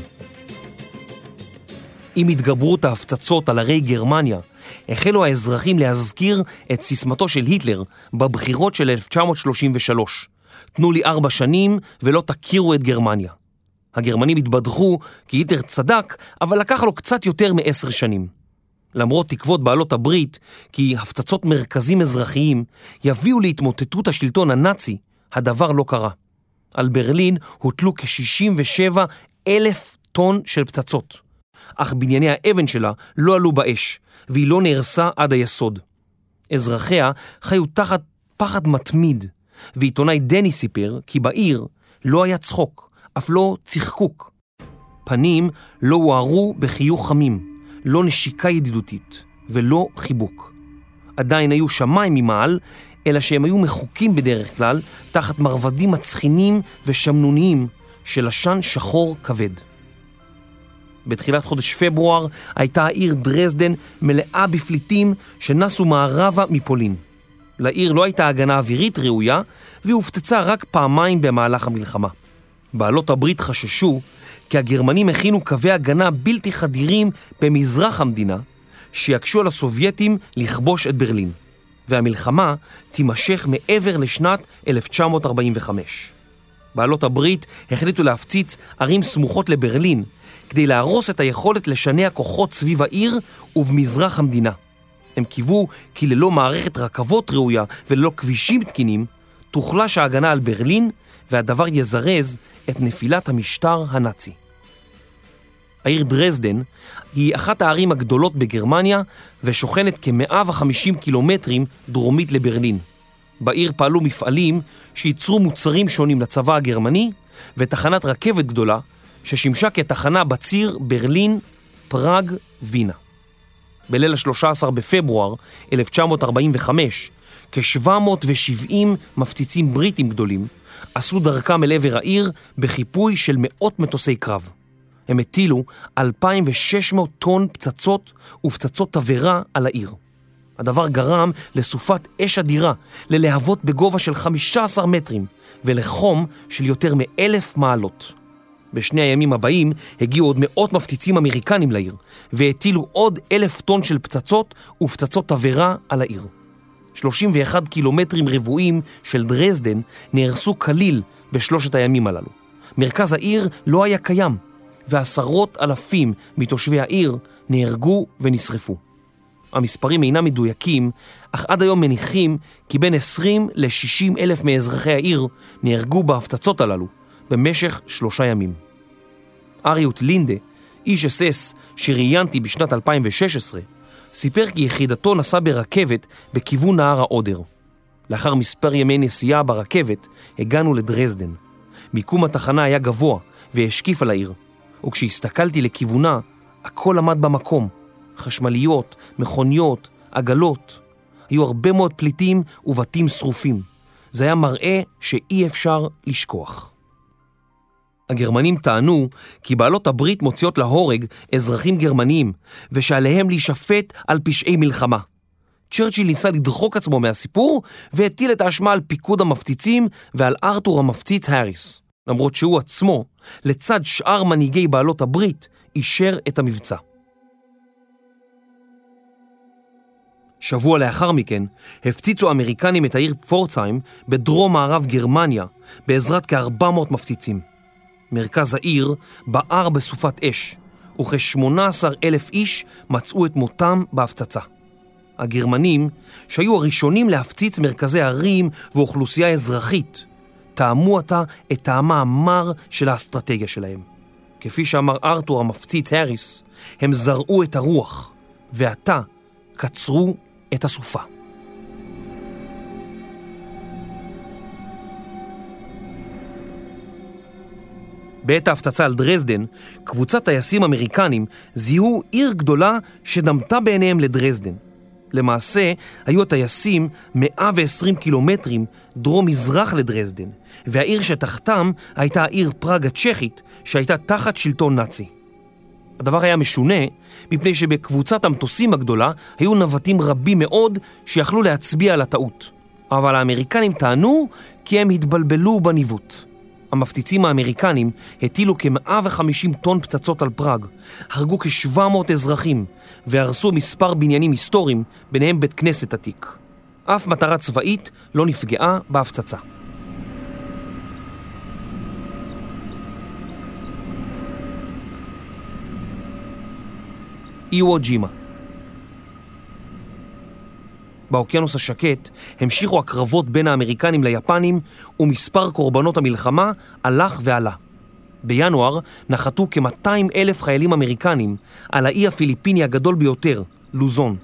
Speaker 1: עם התגברות ההפצצות על ערי גרמניה, החלו האזרחים להזכיר את סיסמתו של היטלר בבחירות של 1933. תנו לי ארבע שנים ולא תכירו את גרמניה. הגרמנים התבדחו כי היטלר צדק, אבל לקח לו קצת יותר מעשר שנים. למרות תקוות בעלות הברית כי הפצצות מרכזים אזרחיים יביאו להתמוטטות השלטון הנאצי, הדבר לא קרה. על ברלין הוטלו כ-67 אלף טון של פצצות. אך בנייני האבן שלה לא עלו באש, והיא לא נהרסה עד היסוד. אזרחיה חיו תחת פחד מתמיד, ועיתונאי דני סיפר כי בעיר לא היה צחוק, אף לא צחקוק. פנים לא הוארו בחיוך חמים, לא נשיקה ידידותית ולא חיבוק. עדיין היו שמיים ממעל, אלא שהם היו מחוקים בדרך כלל תחת מרבדים מצחינים ושמנוניים של עשן שחור כבד. בתחילת חודש פברואר הייתה העיר דרזדן מלאה בפליטים שנסו מערבה מפולין. לעיר לא הייתה הגנה אווירית ראויה, והיא הופצצה רק פעמיים במהלך המלחמה. בעלות הברית חששו כי הגרמנים הכינו קווי הגנה בלתי חדירים במזרח המדינה, שיקשו על הסובייטים לכבוש את ברלין, והמלחמה תימשך מעבר לשנת 1945. בעלות הברית החליטו להפציץ ערים סמוכות לברלין, כדי להרוס את היכולת לשנע כוחות סביב העיר ובמזרח המדינה. הם קיוו כי ללא מערכת רכבות ראויה וללא כבישים תקינים, תוחלש ההגנה על ברלין והדבר יזרז את נפילת המשטר הנאצי. העיר דרזדן היא אחת הערים הגדולות בגרמניה ושוכנת כ-150 קילומטרים דרומית לברלין. בעיר פעלו מפעלים שייצרו מוצרים שונים לצבא הגרמני ותחנת רכבת גדולה ששימשה כתחנה בציר ברלין, פראג, וינה. בליל ה-13 בפברואר 1945, כ-770 מפציצים בריטים גדולים עשו דרכם אל עבר העיר בחיפוי של מאות מטוסי קרב. הם הטילו 2,600 טון פצצות ופצצות תבערה על העיר. הדבר גרם לסופת אש אדירה, ללהבות בגובה של 15 מטרים ולחום של יותר מאלף מעלות. בשני הימים הבאים הגיעו עוד מאות מפציצים אמריקנים לעיר והטילו עוד אלף טון של פצצות ופצצות תבערה על העיר. 31 קילומטרים רבועים של דרזדן נהרסו כליל בשלושת הימים הללו. מרכז העיר לא היה קיים, ועשרות אלפים מתושבי העיר נהרגו ונשרפו. המספרים אינם מדויקים, אך עד היום מניחים כי בין 20 ל-60 אלף מאזרחי העיר נהרגו בהפצצות הללו במשך שלושה ימים. אריוט לינדה, איש אס-אס שראיינתי בשנת 2016, סיפר כי יחידתו נסע ברכבת בכיוון נהר האודר. לאחר מספר ימי נסיעה ברכבת, הגענו לדרזדן. מיקום התחנה היה גבוה והשקיף על העיר, וכשהסתכלתי לכיוונה, הכל עמד במקום. חשמליות, מכוניות, עגלות. היו הרבה מאוד פליטים ובתים שרופים. זה היה מראה שאי אפשר לשכוח. הגרמנים טענו כי בעלות הברית מוציאות להורג אזרחים גרמניים ושעליהם להישפט על פשעי מלחמה. צ'רצ'יל ניסה לדחוק עצמו מהסיפור והטיל את האשמה על פיקוד המפציצים ועל ארתור המפציץ האריס, למרות שהוא עצמו, לצד שאר מנהיגי בעלות הברית, אישר את המבצע. שבוע לאחר מכן הפציצו האמריקנים את העיר פורצהיים בדרום מערב גרמניה בעזרת כ-400 מפציצים. מרכז העיר בער בסופת אש, וכ-18 אלף איש מצאו את מותם בהפצצה. הגרמנים, שהיו הראשונים להפציץ מרכזי ערים ואוכלוסייה אזרחית, טעמו עתה את טעמה המר של האסטרטגיה שלהם. כפי שאמר ארתור המפציץ האריס, הם זרעו את הרוח, ועתה קצרו את הסופה. בעת ההפצצה על דרזדן, קבוצת טייסים אמריקנים זיהו עיר גדולה שדמתה בעיניהם לדרזדן. למעשה, היו הטייסים 120 קילומטרים דרום-מזרח לדרזדן, והעיר שתחתם הייתה העיר פראג הצ'כית, שהייתה תחת שלטון נאצי. הדבר היה משונה, מפני שבקבוצת המטוסים הגדולה היו נווטים רבים מאוד שיכלו להצביע על הטעות. אבל האמריקנים טענו כי הם התבלבלו בניווט. המפציצים האמריקנים הטילו כ-150 טון פצצות על פראג, הרגו כ-700 אזרחים והרסו מספר בניינים היסטוריים, ביניהם בית כנסת עתיק. אף מטרה צבאית לא נפגעה בהפצצה. איוו ג'ימה באוקיינוס השקט המשיכו הקרבות בין האמריקנים ליפנים ומספר קורבנות המלחמה הלך ועלה. בינואר נחתו כ-200 אלף חיילים אמריקנים על האי הפיליפיני הגדול ביותר, לוזון.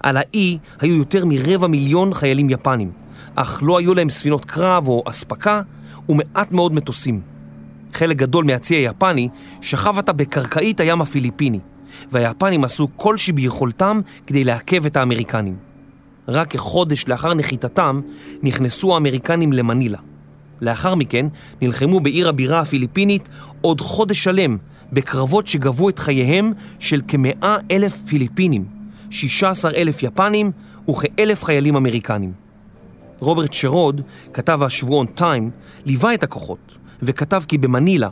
Speaker 1: על האי היו יותר מרבע מיליון חיילים יפנים, אך לא היו להם ספינות קרב או אספקה ומעט מאוד מטוסים. חלק גדול מהצי היפני שכב עתה בקרקעית הים הפיליפיני, והיפנים עשו כל שביכולתם כדי לעכב את האמריקנים. רק כחודש לאחר נחיתתם נכנסו האמריקנים למנילה. לאחר מכן נלחמו בעיר הבירה הפיליפינית עוד חודש שלם בקרבות שגבו את חייהם של כמאה אלף פיליפינים, 16 אלף יפנים וכאלף חיילים אמריקנים. רוברט שרוד, כתב השבועון טיים, ליווה את הכוחות וכתב כי במנילה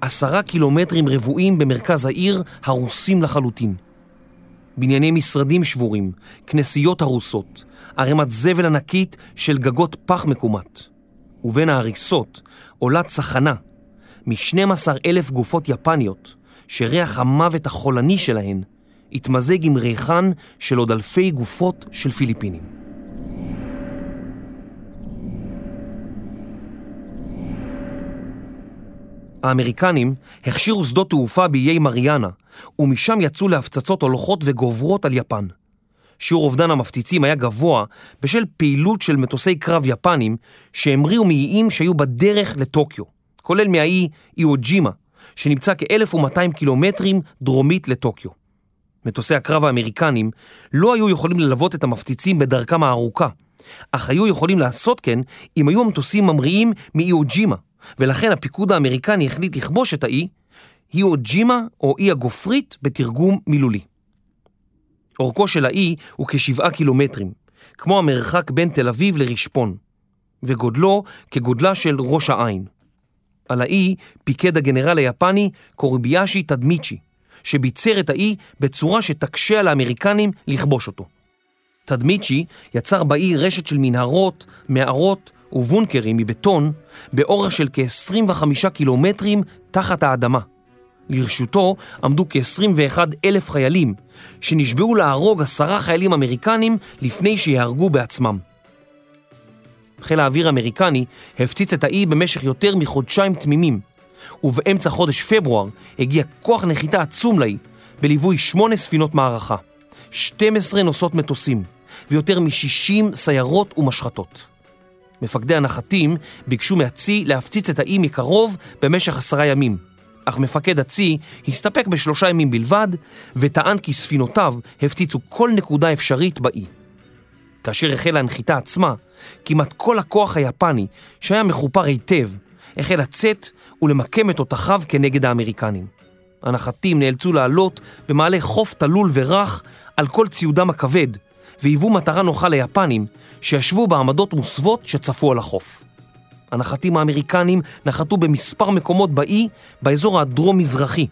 Speaker 1: עשרה קילומטרים רבועים במרכז העיר הרוסים לחלוטין. בנייני משרדים שבורים, כנסיות הרוסות, ערימת זבל ענקית של גגות פח מקומט. ובין ההריסות עולה צחנה מ-12 אלף גופות יפניות, שריח המוות החולני שלהן התמזג עם ריחן של עוד אלפי גופות של פיליפינים. האמריקנים הכשירו שדות תעופה באיי מריאנה, ומשם יצאו להפצצות הולכות וגוברות על יפן. שיעור אובדן המפציצים היה גבוה בשל פעילות של מטוסי קרב יפנים שהמריאו מאיים שהיו בדרך לטוקיו, כולל מהאי איוג'ימה, שנמצא כ-1200 קילומטרים דרומית לטוקיו. מטוסי הקרב האמריקנים לא היו יכולים ללוות את המפציצים בדרכם הארוכה, אך היו יכולים לעשות כן אם היו המטוסים ממריאים מאיוג'ימה, ולכן הפיקוד האמריקני החליט לכבוש את האי, היוג'ימה או אי הגופרית בתרגום מילולי. אורכו של האי הוא כשבעה קילומטרים, כמו המרחק בין תל אביב לרשפון, וגודלו כגודלה של ראש העין. על האי פיקד הגנרל היפני קוריביאשי תדמיצ'י, שביצר את האי בצורה שתקשה על האמריקנים לכבוש אותו. תדמיצ'י יצר באי רשת של מנהרות, מערות ובונקרים מבטון באורך של כ-25 קילומטרים תחת האדמה. לרשותו עמדו כ-21 אלף חיילים, שנשבעו להרוג עשרה חיילים אמריקנים לפני שיהרגו בעצמם. חיל האוויר האמריקני הפציץ את האי במשך יותר מחודשיים תמימים, ובאמצע חודש פברואר הגיע כוח נחיתה עצום לאי, בליווי שמונה ספינות מערכה, 12 נוסעות מטוסים, ויותר מ-60 סיירות ומשחטות. מפקדי הנחתים ביקשו מהצי להפציץ את האי מקרוב במשך עשרה ימים, אך מפקד הצי הסתפק בשלושה ימים בלבד, וטען כי ספינותיו הפציצו כל נקודה אפשרית באי. כאשר החלה הנחיתה עצמה, כמעט כל הכוח היפני, שהיה מחופר היטב, החל לצאת ולמקם את תותחיו כנגד האמריקנים. הנחתים נאלצו לעלות במעלה חוף תלול ורך על כל ציודם הכבד, והיוו מטרה נוחה ליפנים, שישבו בעמדות מוסוות שצפו על החוף. הנחתים האמריקנים נחתו במספר מקומות באי באזור הדרום-מזרחי.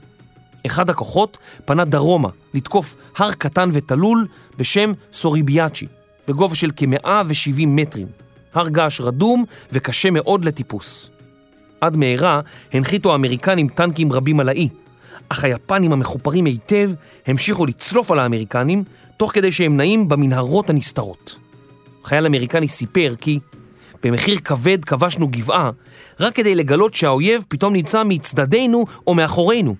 Speaker 1: אחד הכוחות פנה דרומה לתקוף הר קטן ותלול בשם סוריביאצ'י, בגובה של כ-170 מטרים. הר געש רדום וקשה מאוד לטיפוס. עד מהרה הנחיתו האמריקנים טנקים רבים על האי, אך היפנים המחופרים היטב המשיכו לצלוף על האמריקנים, תוך כדי שהם נעים במנהרות הנסתרות. חייל אמריקני סיפר כי במחיר כבד כבשנו גבעה, רק כדי לגלות שהאויב פתאום נמצא מצדדינו או מאחורינו.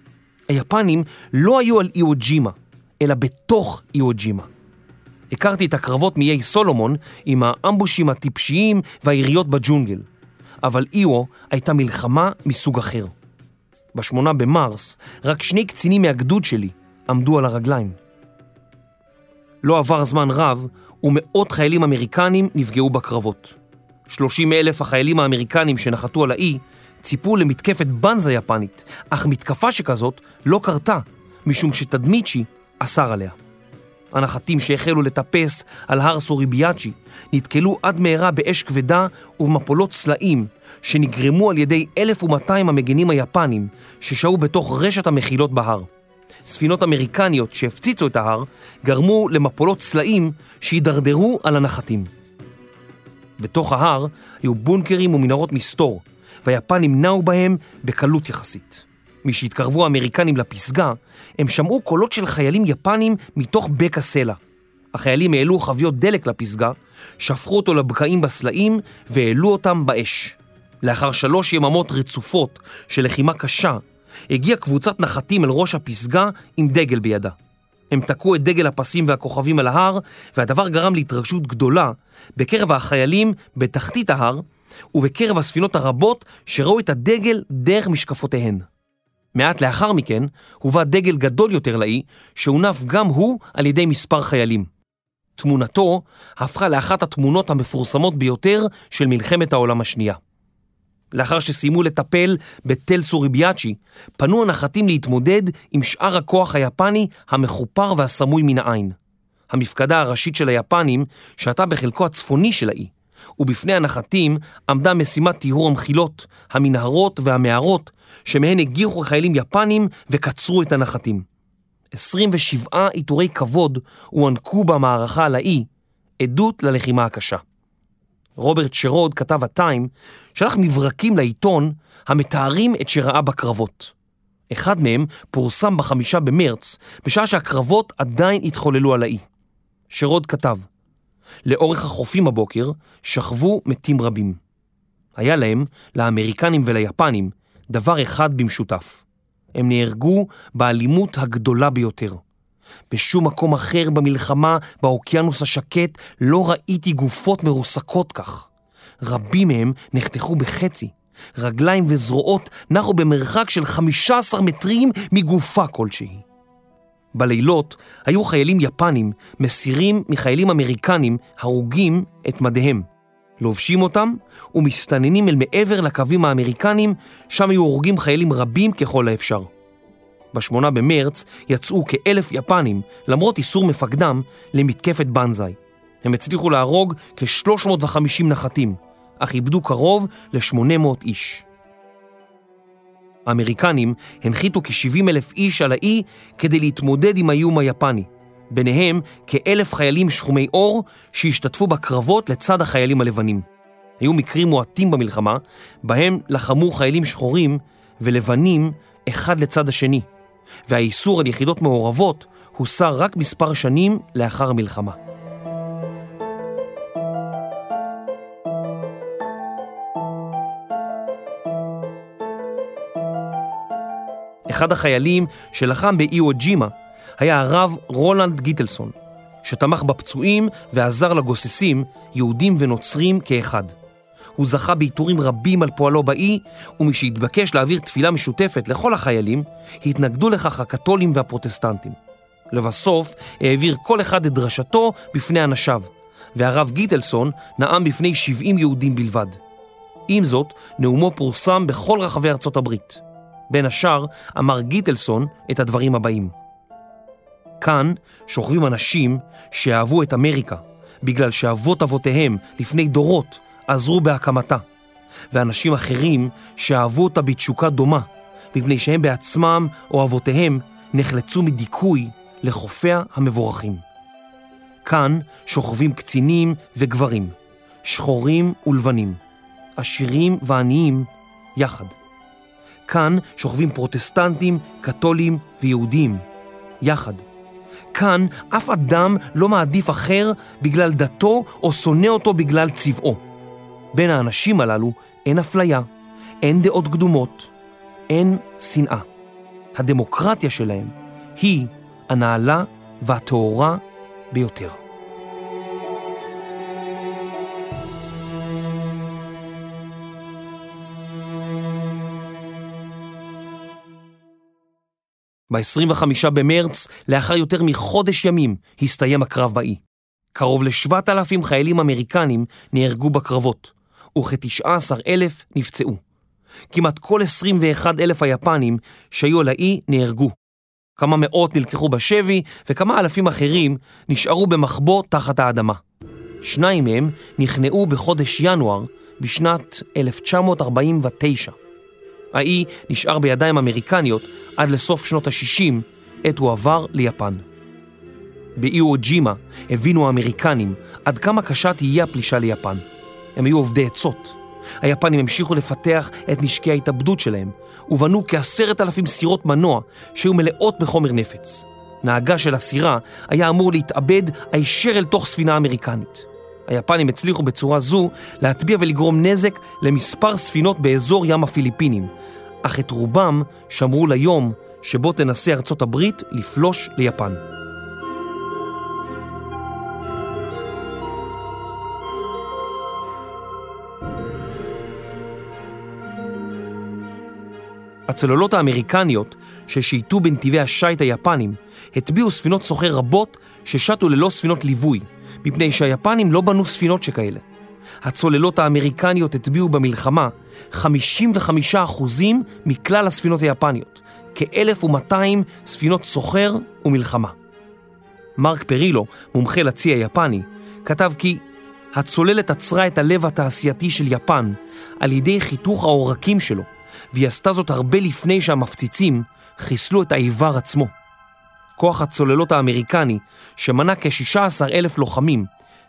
Speaker 1: היפנים לא היו על איוג'ימה, אלא בתוך איוג'ימה. הכרתי את הקרבות מאיי סולומון עם האמבושים הטיפשיים והיריות בג'ונגל, אבל איו הייתה מלחמה מסוג אחר. בשמונה במרס, רק שני קצינים מהגדוד שלי עמדו על הרגליים. לא עבר זמן רב, ומאות חיילים אמריקנים נפגעו בקרבות. 30 אלף החיילים האמריקנים שנחתו על האי ציפו למתקפת בנזה יפנית, אך מתקפה שכזאת לא קרתה, משום שתדמיצ'י אסר עליה. הנחתים שהחלו לטפס על הר סוריביאצ'י נתקלו עד מהרה באש כבדה ובמפולות סלעים שנגרמו על ידי 1,200 המגינים היפנים ששהו בתוך רשת המחילות בהר. ספינות אמריקניות שהפציצו את ההר גרמו למפולות סלעים שהידרדרו על הנחתים. בתוך ההר היו בונקרים ומנהרות מסתור, והיפנים נעו בהם בקלות יחסית. משהתקרבו האמריקנים לפסגה, הם שמעו קולות של חיילים יפנים מתוך בק הסלע. החיילים העלו חביות דלק לפסגה, שפכו אותו לבקעים בסלעים והעלו אותם באש. לאחר שלוש יממות רצופות של לחימה קשה, הגיעה קבוצת נחתים אל ראש הפסגה עם דגל בידה. הם תקעו את דגל הפסים והכוכבים על ההר, והדבר גרם להתרגשות גדולה בקרב החיילים בתחתית ההר, ובקרב הספינות הרבות שראו את הדגל דרך משקפותיהן. מעט לאחר מכן הובא דגל גדול יותר לאי, שהונף גם הוא על ידי מספר חיילים. תמונתו הפכה לאחת התמונות המפורסמות ביותר של מלחמת העולם השנייה. לאחר שסיימו לטפל בתל סוריביאצ'י, פנו הנחתים להתמודד עם שאר הכוח היפני המחופר והסמוי מן העין. המפקדה הראשית של היפנים שהתה בחלקו הצפוני של האי, ובפני הנחתים עמדה משימת טיהור המחילות, המנהרות והמערות, שמהן הגיחו חיילים יפנים וקצרו את הנחתים. 27 עיטורי כבוד הוענקו במערכה על האי, עדות ללחימה הקשה. רוברט שרוד, כתב הטיים, שלח מברקים לעיתון המתארים את שראה בקרבות. אחד מהם פורסם בחמישה במרץ, בשעה שהקרבות עדיין התחוללו על האי. שרוד כתב, לאורך החופים הבוקר שכבו מתים רבים. היה להם, לאמריקנים וליפנים, דבר אחד במשותף. הם נהרגו באלימות הגדולה ביותר. בשום מקום אחר במלחמה באוקיינוס השקט לא ראיתי גופות מרוסקות כך. רבים מהם נחתכו בחצי. רגליים וזרועות נחו במרחק של 15 מטרים מגופה כלשהי. בלילות היו חיילים יפנים מסירים מחיילים אמריקנים הרוגים את מדיהם. לובשים אותם ומסתננים אל מעבר לקווים האמריקנים, שם היו הורגים חיילים רבים ככל האפשר. בשמונה במרץ יצאו כאלף יפנים, למרות איסור מפקדם, למתקפת בנזאי. הם הצליחו להרוג כ-350 נחתים, אך איבדו קרוב ל-800 איש. האמריקנים הנחיתו כ-70 אלף איש על האי כדי להתמודד עם האיום היפני, ביניהם כאלף חיילים שחומי עור שהשתתפו בקרבות לצד החיילים הלבנים. היו מקרים מועטים במלחמה, בהם לחמו חיילים שחורים ולבנים אחד לצד השני, והאיסור על יחידות מעורבות הוסר רק מספר שנים לאחר המלחמה. אחד החיילים שלחם באיו ג'ימה היה הרב רולנד גיטלסון, שתמך בפצועים ועזר לגוססים, יהודים ונוצרים כאחד. הוא זכה בעיטורים רבים על פועלו באי, ומשהתבקש להעביר תפילה משותפת לכל החיילים, התנגדו לכך הקתולים והפרוטסטנטים. לבסוף העביר כל אחד את דרשתו בפני אנשיו, והרב גיטלסון נאם בפני 70 יהודים בלבד. עם זאת, נאומו פורסם בכל רחבי ארצות הברית. בין השאר אמר גיטלסון את הדברים הבאים: כאן שוכבים אנשים שאהבו את אמריקה בגלל שאבות אבותיהם לפני דורות עזרו בהקמתה, ואנשים אחרים שאהבו אותה בתשוקה דומה, מפני שהם בעצמם או אבותיהם נחלצו מדיכוי לחופיה המבורכים. כאן שוכבים קצינים וגברים, שחורים ולבנים, עשירים ועניים יחד. כאן שוכבים פרוטסטנטים, קתולים ויהודים, יחד. כאן אף אדם לא מעדיף אחר בגלל דתו או שונא אותו בגלל צבעו. בין האנשים הללו אין אפליה, אין דעות קדומות, אין שנאה. הדמוקרטיה שלהם היא הנעלה והטהורה ביותר. ב-25 במרץ, לאחר יותר מחודש ימים, הסתיים הקרב באי. קרוב ל-7,000 חיילים אמריקנים נהרגו בקרבות, וכ-19 אלף נפצעו. כמעט כל 21 אלף היפנים שהיו על האי נהרגו. כמה מאות נלקחו בשבי וכמה אלפים אחרים נשארו במחבוא תחת האדמה. שניים מהם נכנעו בחודש ינואר בשנת 1949. האי נשאר בידיים אמריקניות עד לסוף שנות ה-60, עת הוא עבר ליפן. באי אוג'ימה הבינו האמריקנים עד כמה קשה תהיה הפלישה ליפן. הם היו עובדי עצות. היפנים המשיכו לפתח את נשקי ההתאבדות שלהם, ובנו כעשרת אלפים סירות מנוע שהיו מלאות בחומר נפץ. נהגה של הסירה היה אמור להתאבד הישר אל תוך ספינה אמריקנית. היפנים הצליחו בצורה זו להטביע ולגרום נזק למספר ספינות באזור ים הפיליפינים, אך את רובם שמרו ליום שבו תנסה ארצות הברית לפלוש ליפן. הצוללות האמריקניות ששייטו בנתיבי השיט היפנים הטביעו ספינות סוחר רבות ששטו ללא ספינות ליווי, מפני שהיפנים לא בנו ספינות שכאלה. הצוללות האמריקניות הטביעו במלחמה 55% מכלל הספינות היפניות, כ-1200 ספינות סוחר ומלחמה. מרק פרילו, מומחה לצי היפני, כתב כי הצוללת עצרה את הלב התעשייתי של יפן על ידי חיתוך העורקים שלו, והיא עשתה זאת הרבה לפני שהמפציצים חיסלו את האיבר עצמו. כוח הצוללות האמריקני, שמנה כ-16 אלף לוחמים,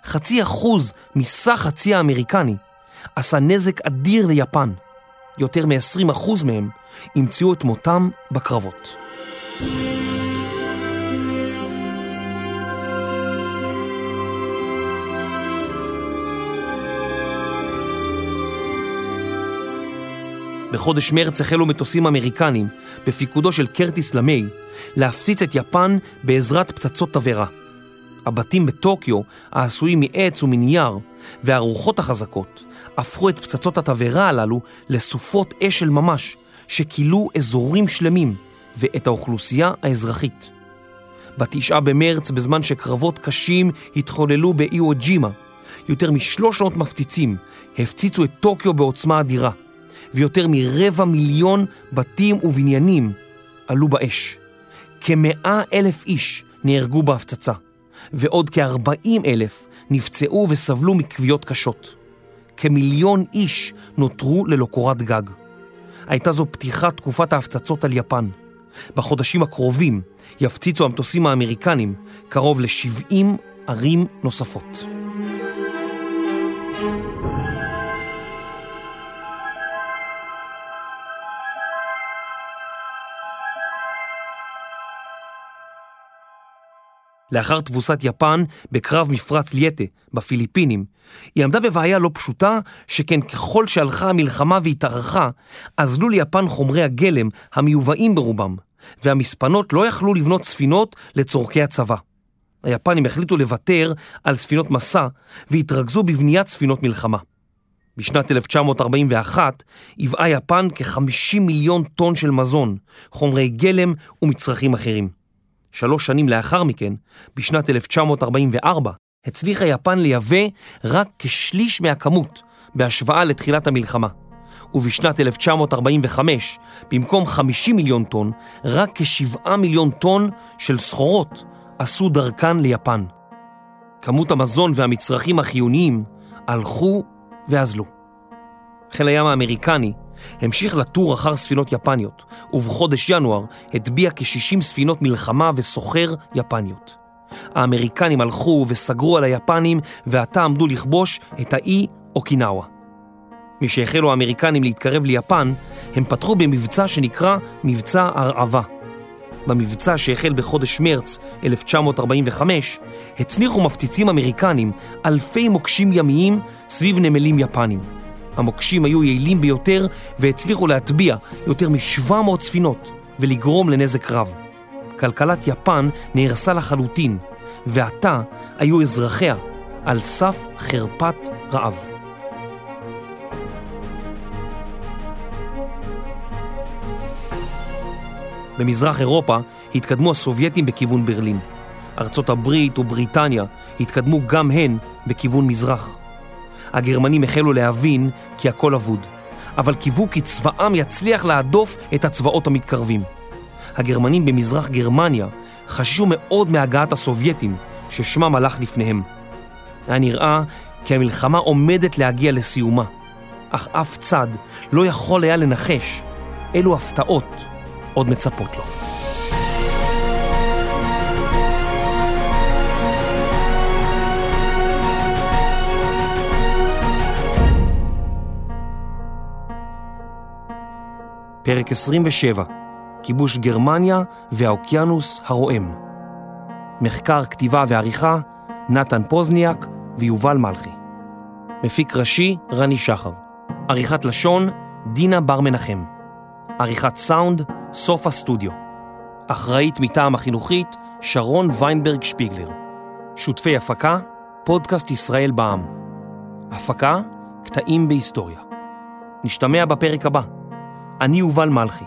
Speaker 1: חצי אחוז מסך הצי האמריקני, עשה נזק אדיר ליפן. יותר מ-20 אחוז מהם ימצאו את מותם בקרבות. בחודש מרץ החלו מטוסים אמריקנים, בפיקודו של קרטיס למי, להפציץ את יפן בעזרת פצצות תבערה. הבתים בטוקיו, העשויים מעץ ומנייר, והרוחות החזקות, הפכו את פצצות התבערה הללו לסופות אש של ממש, שכילו אזורים שלמים, ואת האוכלוסייה האזרחית. בתשעה במרץ, בזמן שקרבות קשים התחוללו באיו ג'ימה, יותר משלוש מאות מפציצים הפציצו את טוקיו בעוצמה אדירה. ויותר מרבע מיליון בתים ובניינים עלו באש. כמאה אלף איש נהרגו בהפצצה, ועוד כארבעים אלף נפצעו וסבלו מכוויות קשות. כמיליון איש נותרו ללא קורת גג. הייתה זו פתיחת תקופת ההפצצות על יפן. בחודשים הקרובים יפציצו המטוסים האמריקנים קרוב ל-70 ערים נוספות. לאחר תבוסת יפן בקרב מפרץ ליאטה בפיליפינים, היא עמדה בבעיה לא פשוטה, שכן ככל שהלכה המלחמה והתארכה, אזלו ליפן חומרי הגלם המיובאים ברובם, והמספנות לא יכלו לבנות ספינות לצורכי הצבא. היפנים החליטו לוותר על ספינות מסע והתרכזו בבניית ספינות מלחמה. בשנת 1941 היווה יפן כ-50 מיליון טון של מזון, חומרי גלם ומצרכים אחרים. שלוש שנים לאחר מכן, בשנת 1944, הצליחה יפן לייבא רק כשליש מהכמות בהשוואה לתחילת המלחמה. ובשנת 1945, במקום 50 מיליון טון, רק כשבעה מיליון טון של סחורות עשו דרכן ליפן. כמות המזון והמצרכים החיוניים הלכו ואזלו. חיל הים האמריקני המשיך לטור אחר ספינות יפניות, ובחודש ינואר הטביע כ-60 ספינות מלחמה וסוחר יפניות. האמריקנים הלכו וסגרו על היפנים, ועתה עמדו לכבוש את האי אוקינאווה. משהחלו האמריקנים להתקרב ליפן, הם פתחו במבצע שנקרא מבצע הרעבה. במבצע שהחל בחודש מרץ 1945, הצניחו מפציצים אמריקנים אלפי מוקשים ימיים סביב נמלים יפנים. המוקשים היו יעילים ביותר והצליחו להטביע יותר מ-700 ספינות ולגרום לנזק רב. כלכלת יפן נהרסה לחלוטין, ועתה היו אזרחיה על סף חרפת רעב. במזרח אירופה התקדמו הסובייטים בכיוון ברלין. ארצות הברית ובריטניה התקדמו גם הן בכיוון מזרח. הגרמנים החלו להבין כי הכל אבוד, אבל קיוו כי צבאם יצליח להדוף את הצבאות המתקרבים. הגרמנים במזרח גרמניה חששו מאוד מהגעת הסובייטים, ששמם הלך לפניהם. היה נראה כי המלחמה עומדת להגיע לסיומה, אך אף צד לא יכול היה לנחש אילו הפתעות עוד מצפות לו. פרק 27, כיבוש גרמניה והאוקיינוס הרועם. מחקר, כתיבה ועריכה, נתן פוזניאק ויובל מלכי. מפיק ראשי, רני שחר. עריכת לשון, דינה בר מנחם. עריכת סאונד, סוף הסטודיו. אחראית מטעם החינוכית, שרון ויינברג שפיגלר. שותפי הפקה, פודקאסט ישראל בע"מ. הפקה, קטעים בהיסטוריה. נשתמע בפרק הבא. אני יובל מלכי,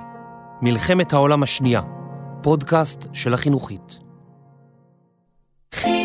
Speaker 1: מלחמת העולם השנייה, פודקאסט של החינוכית. חי...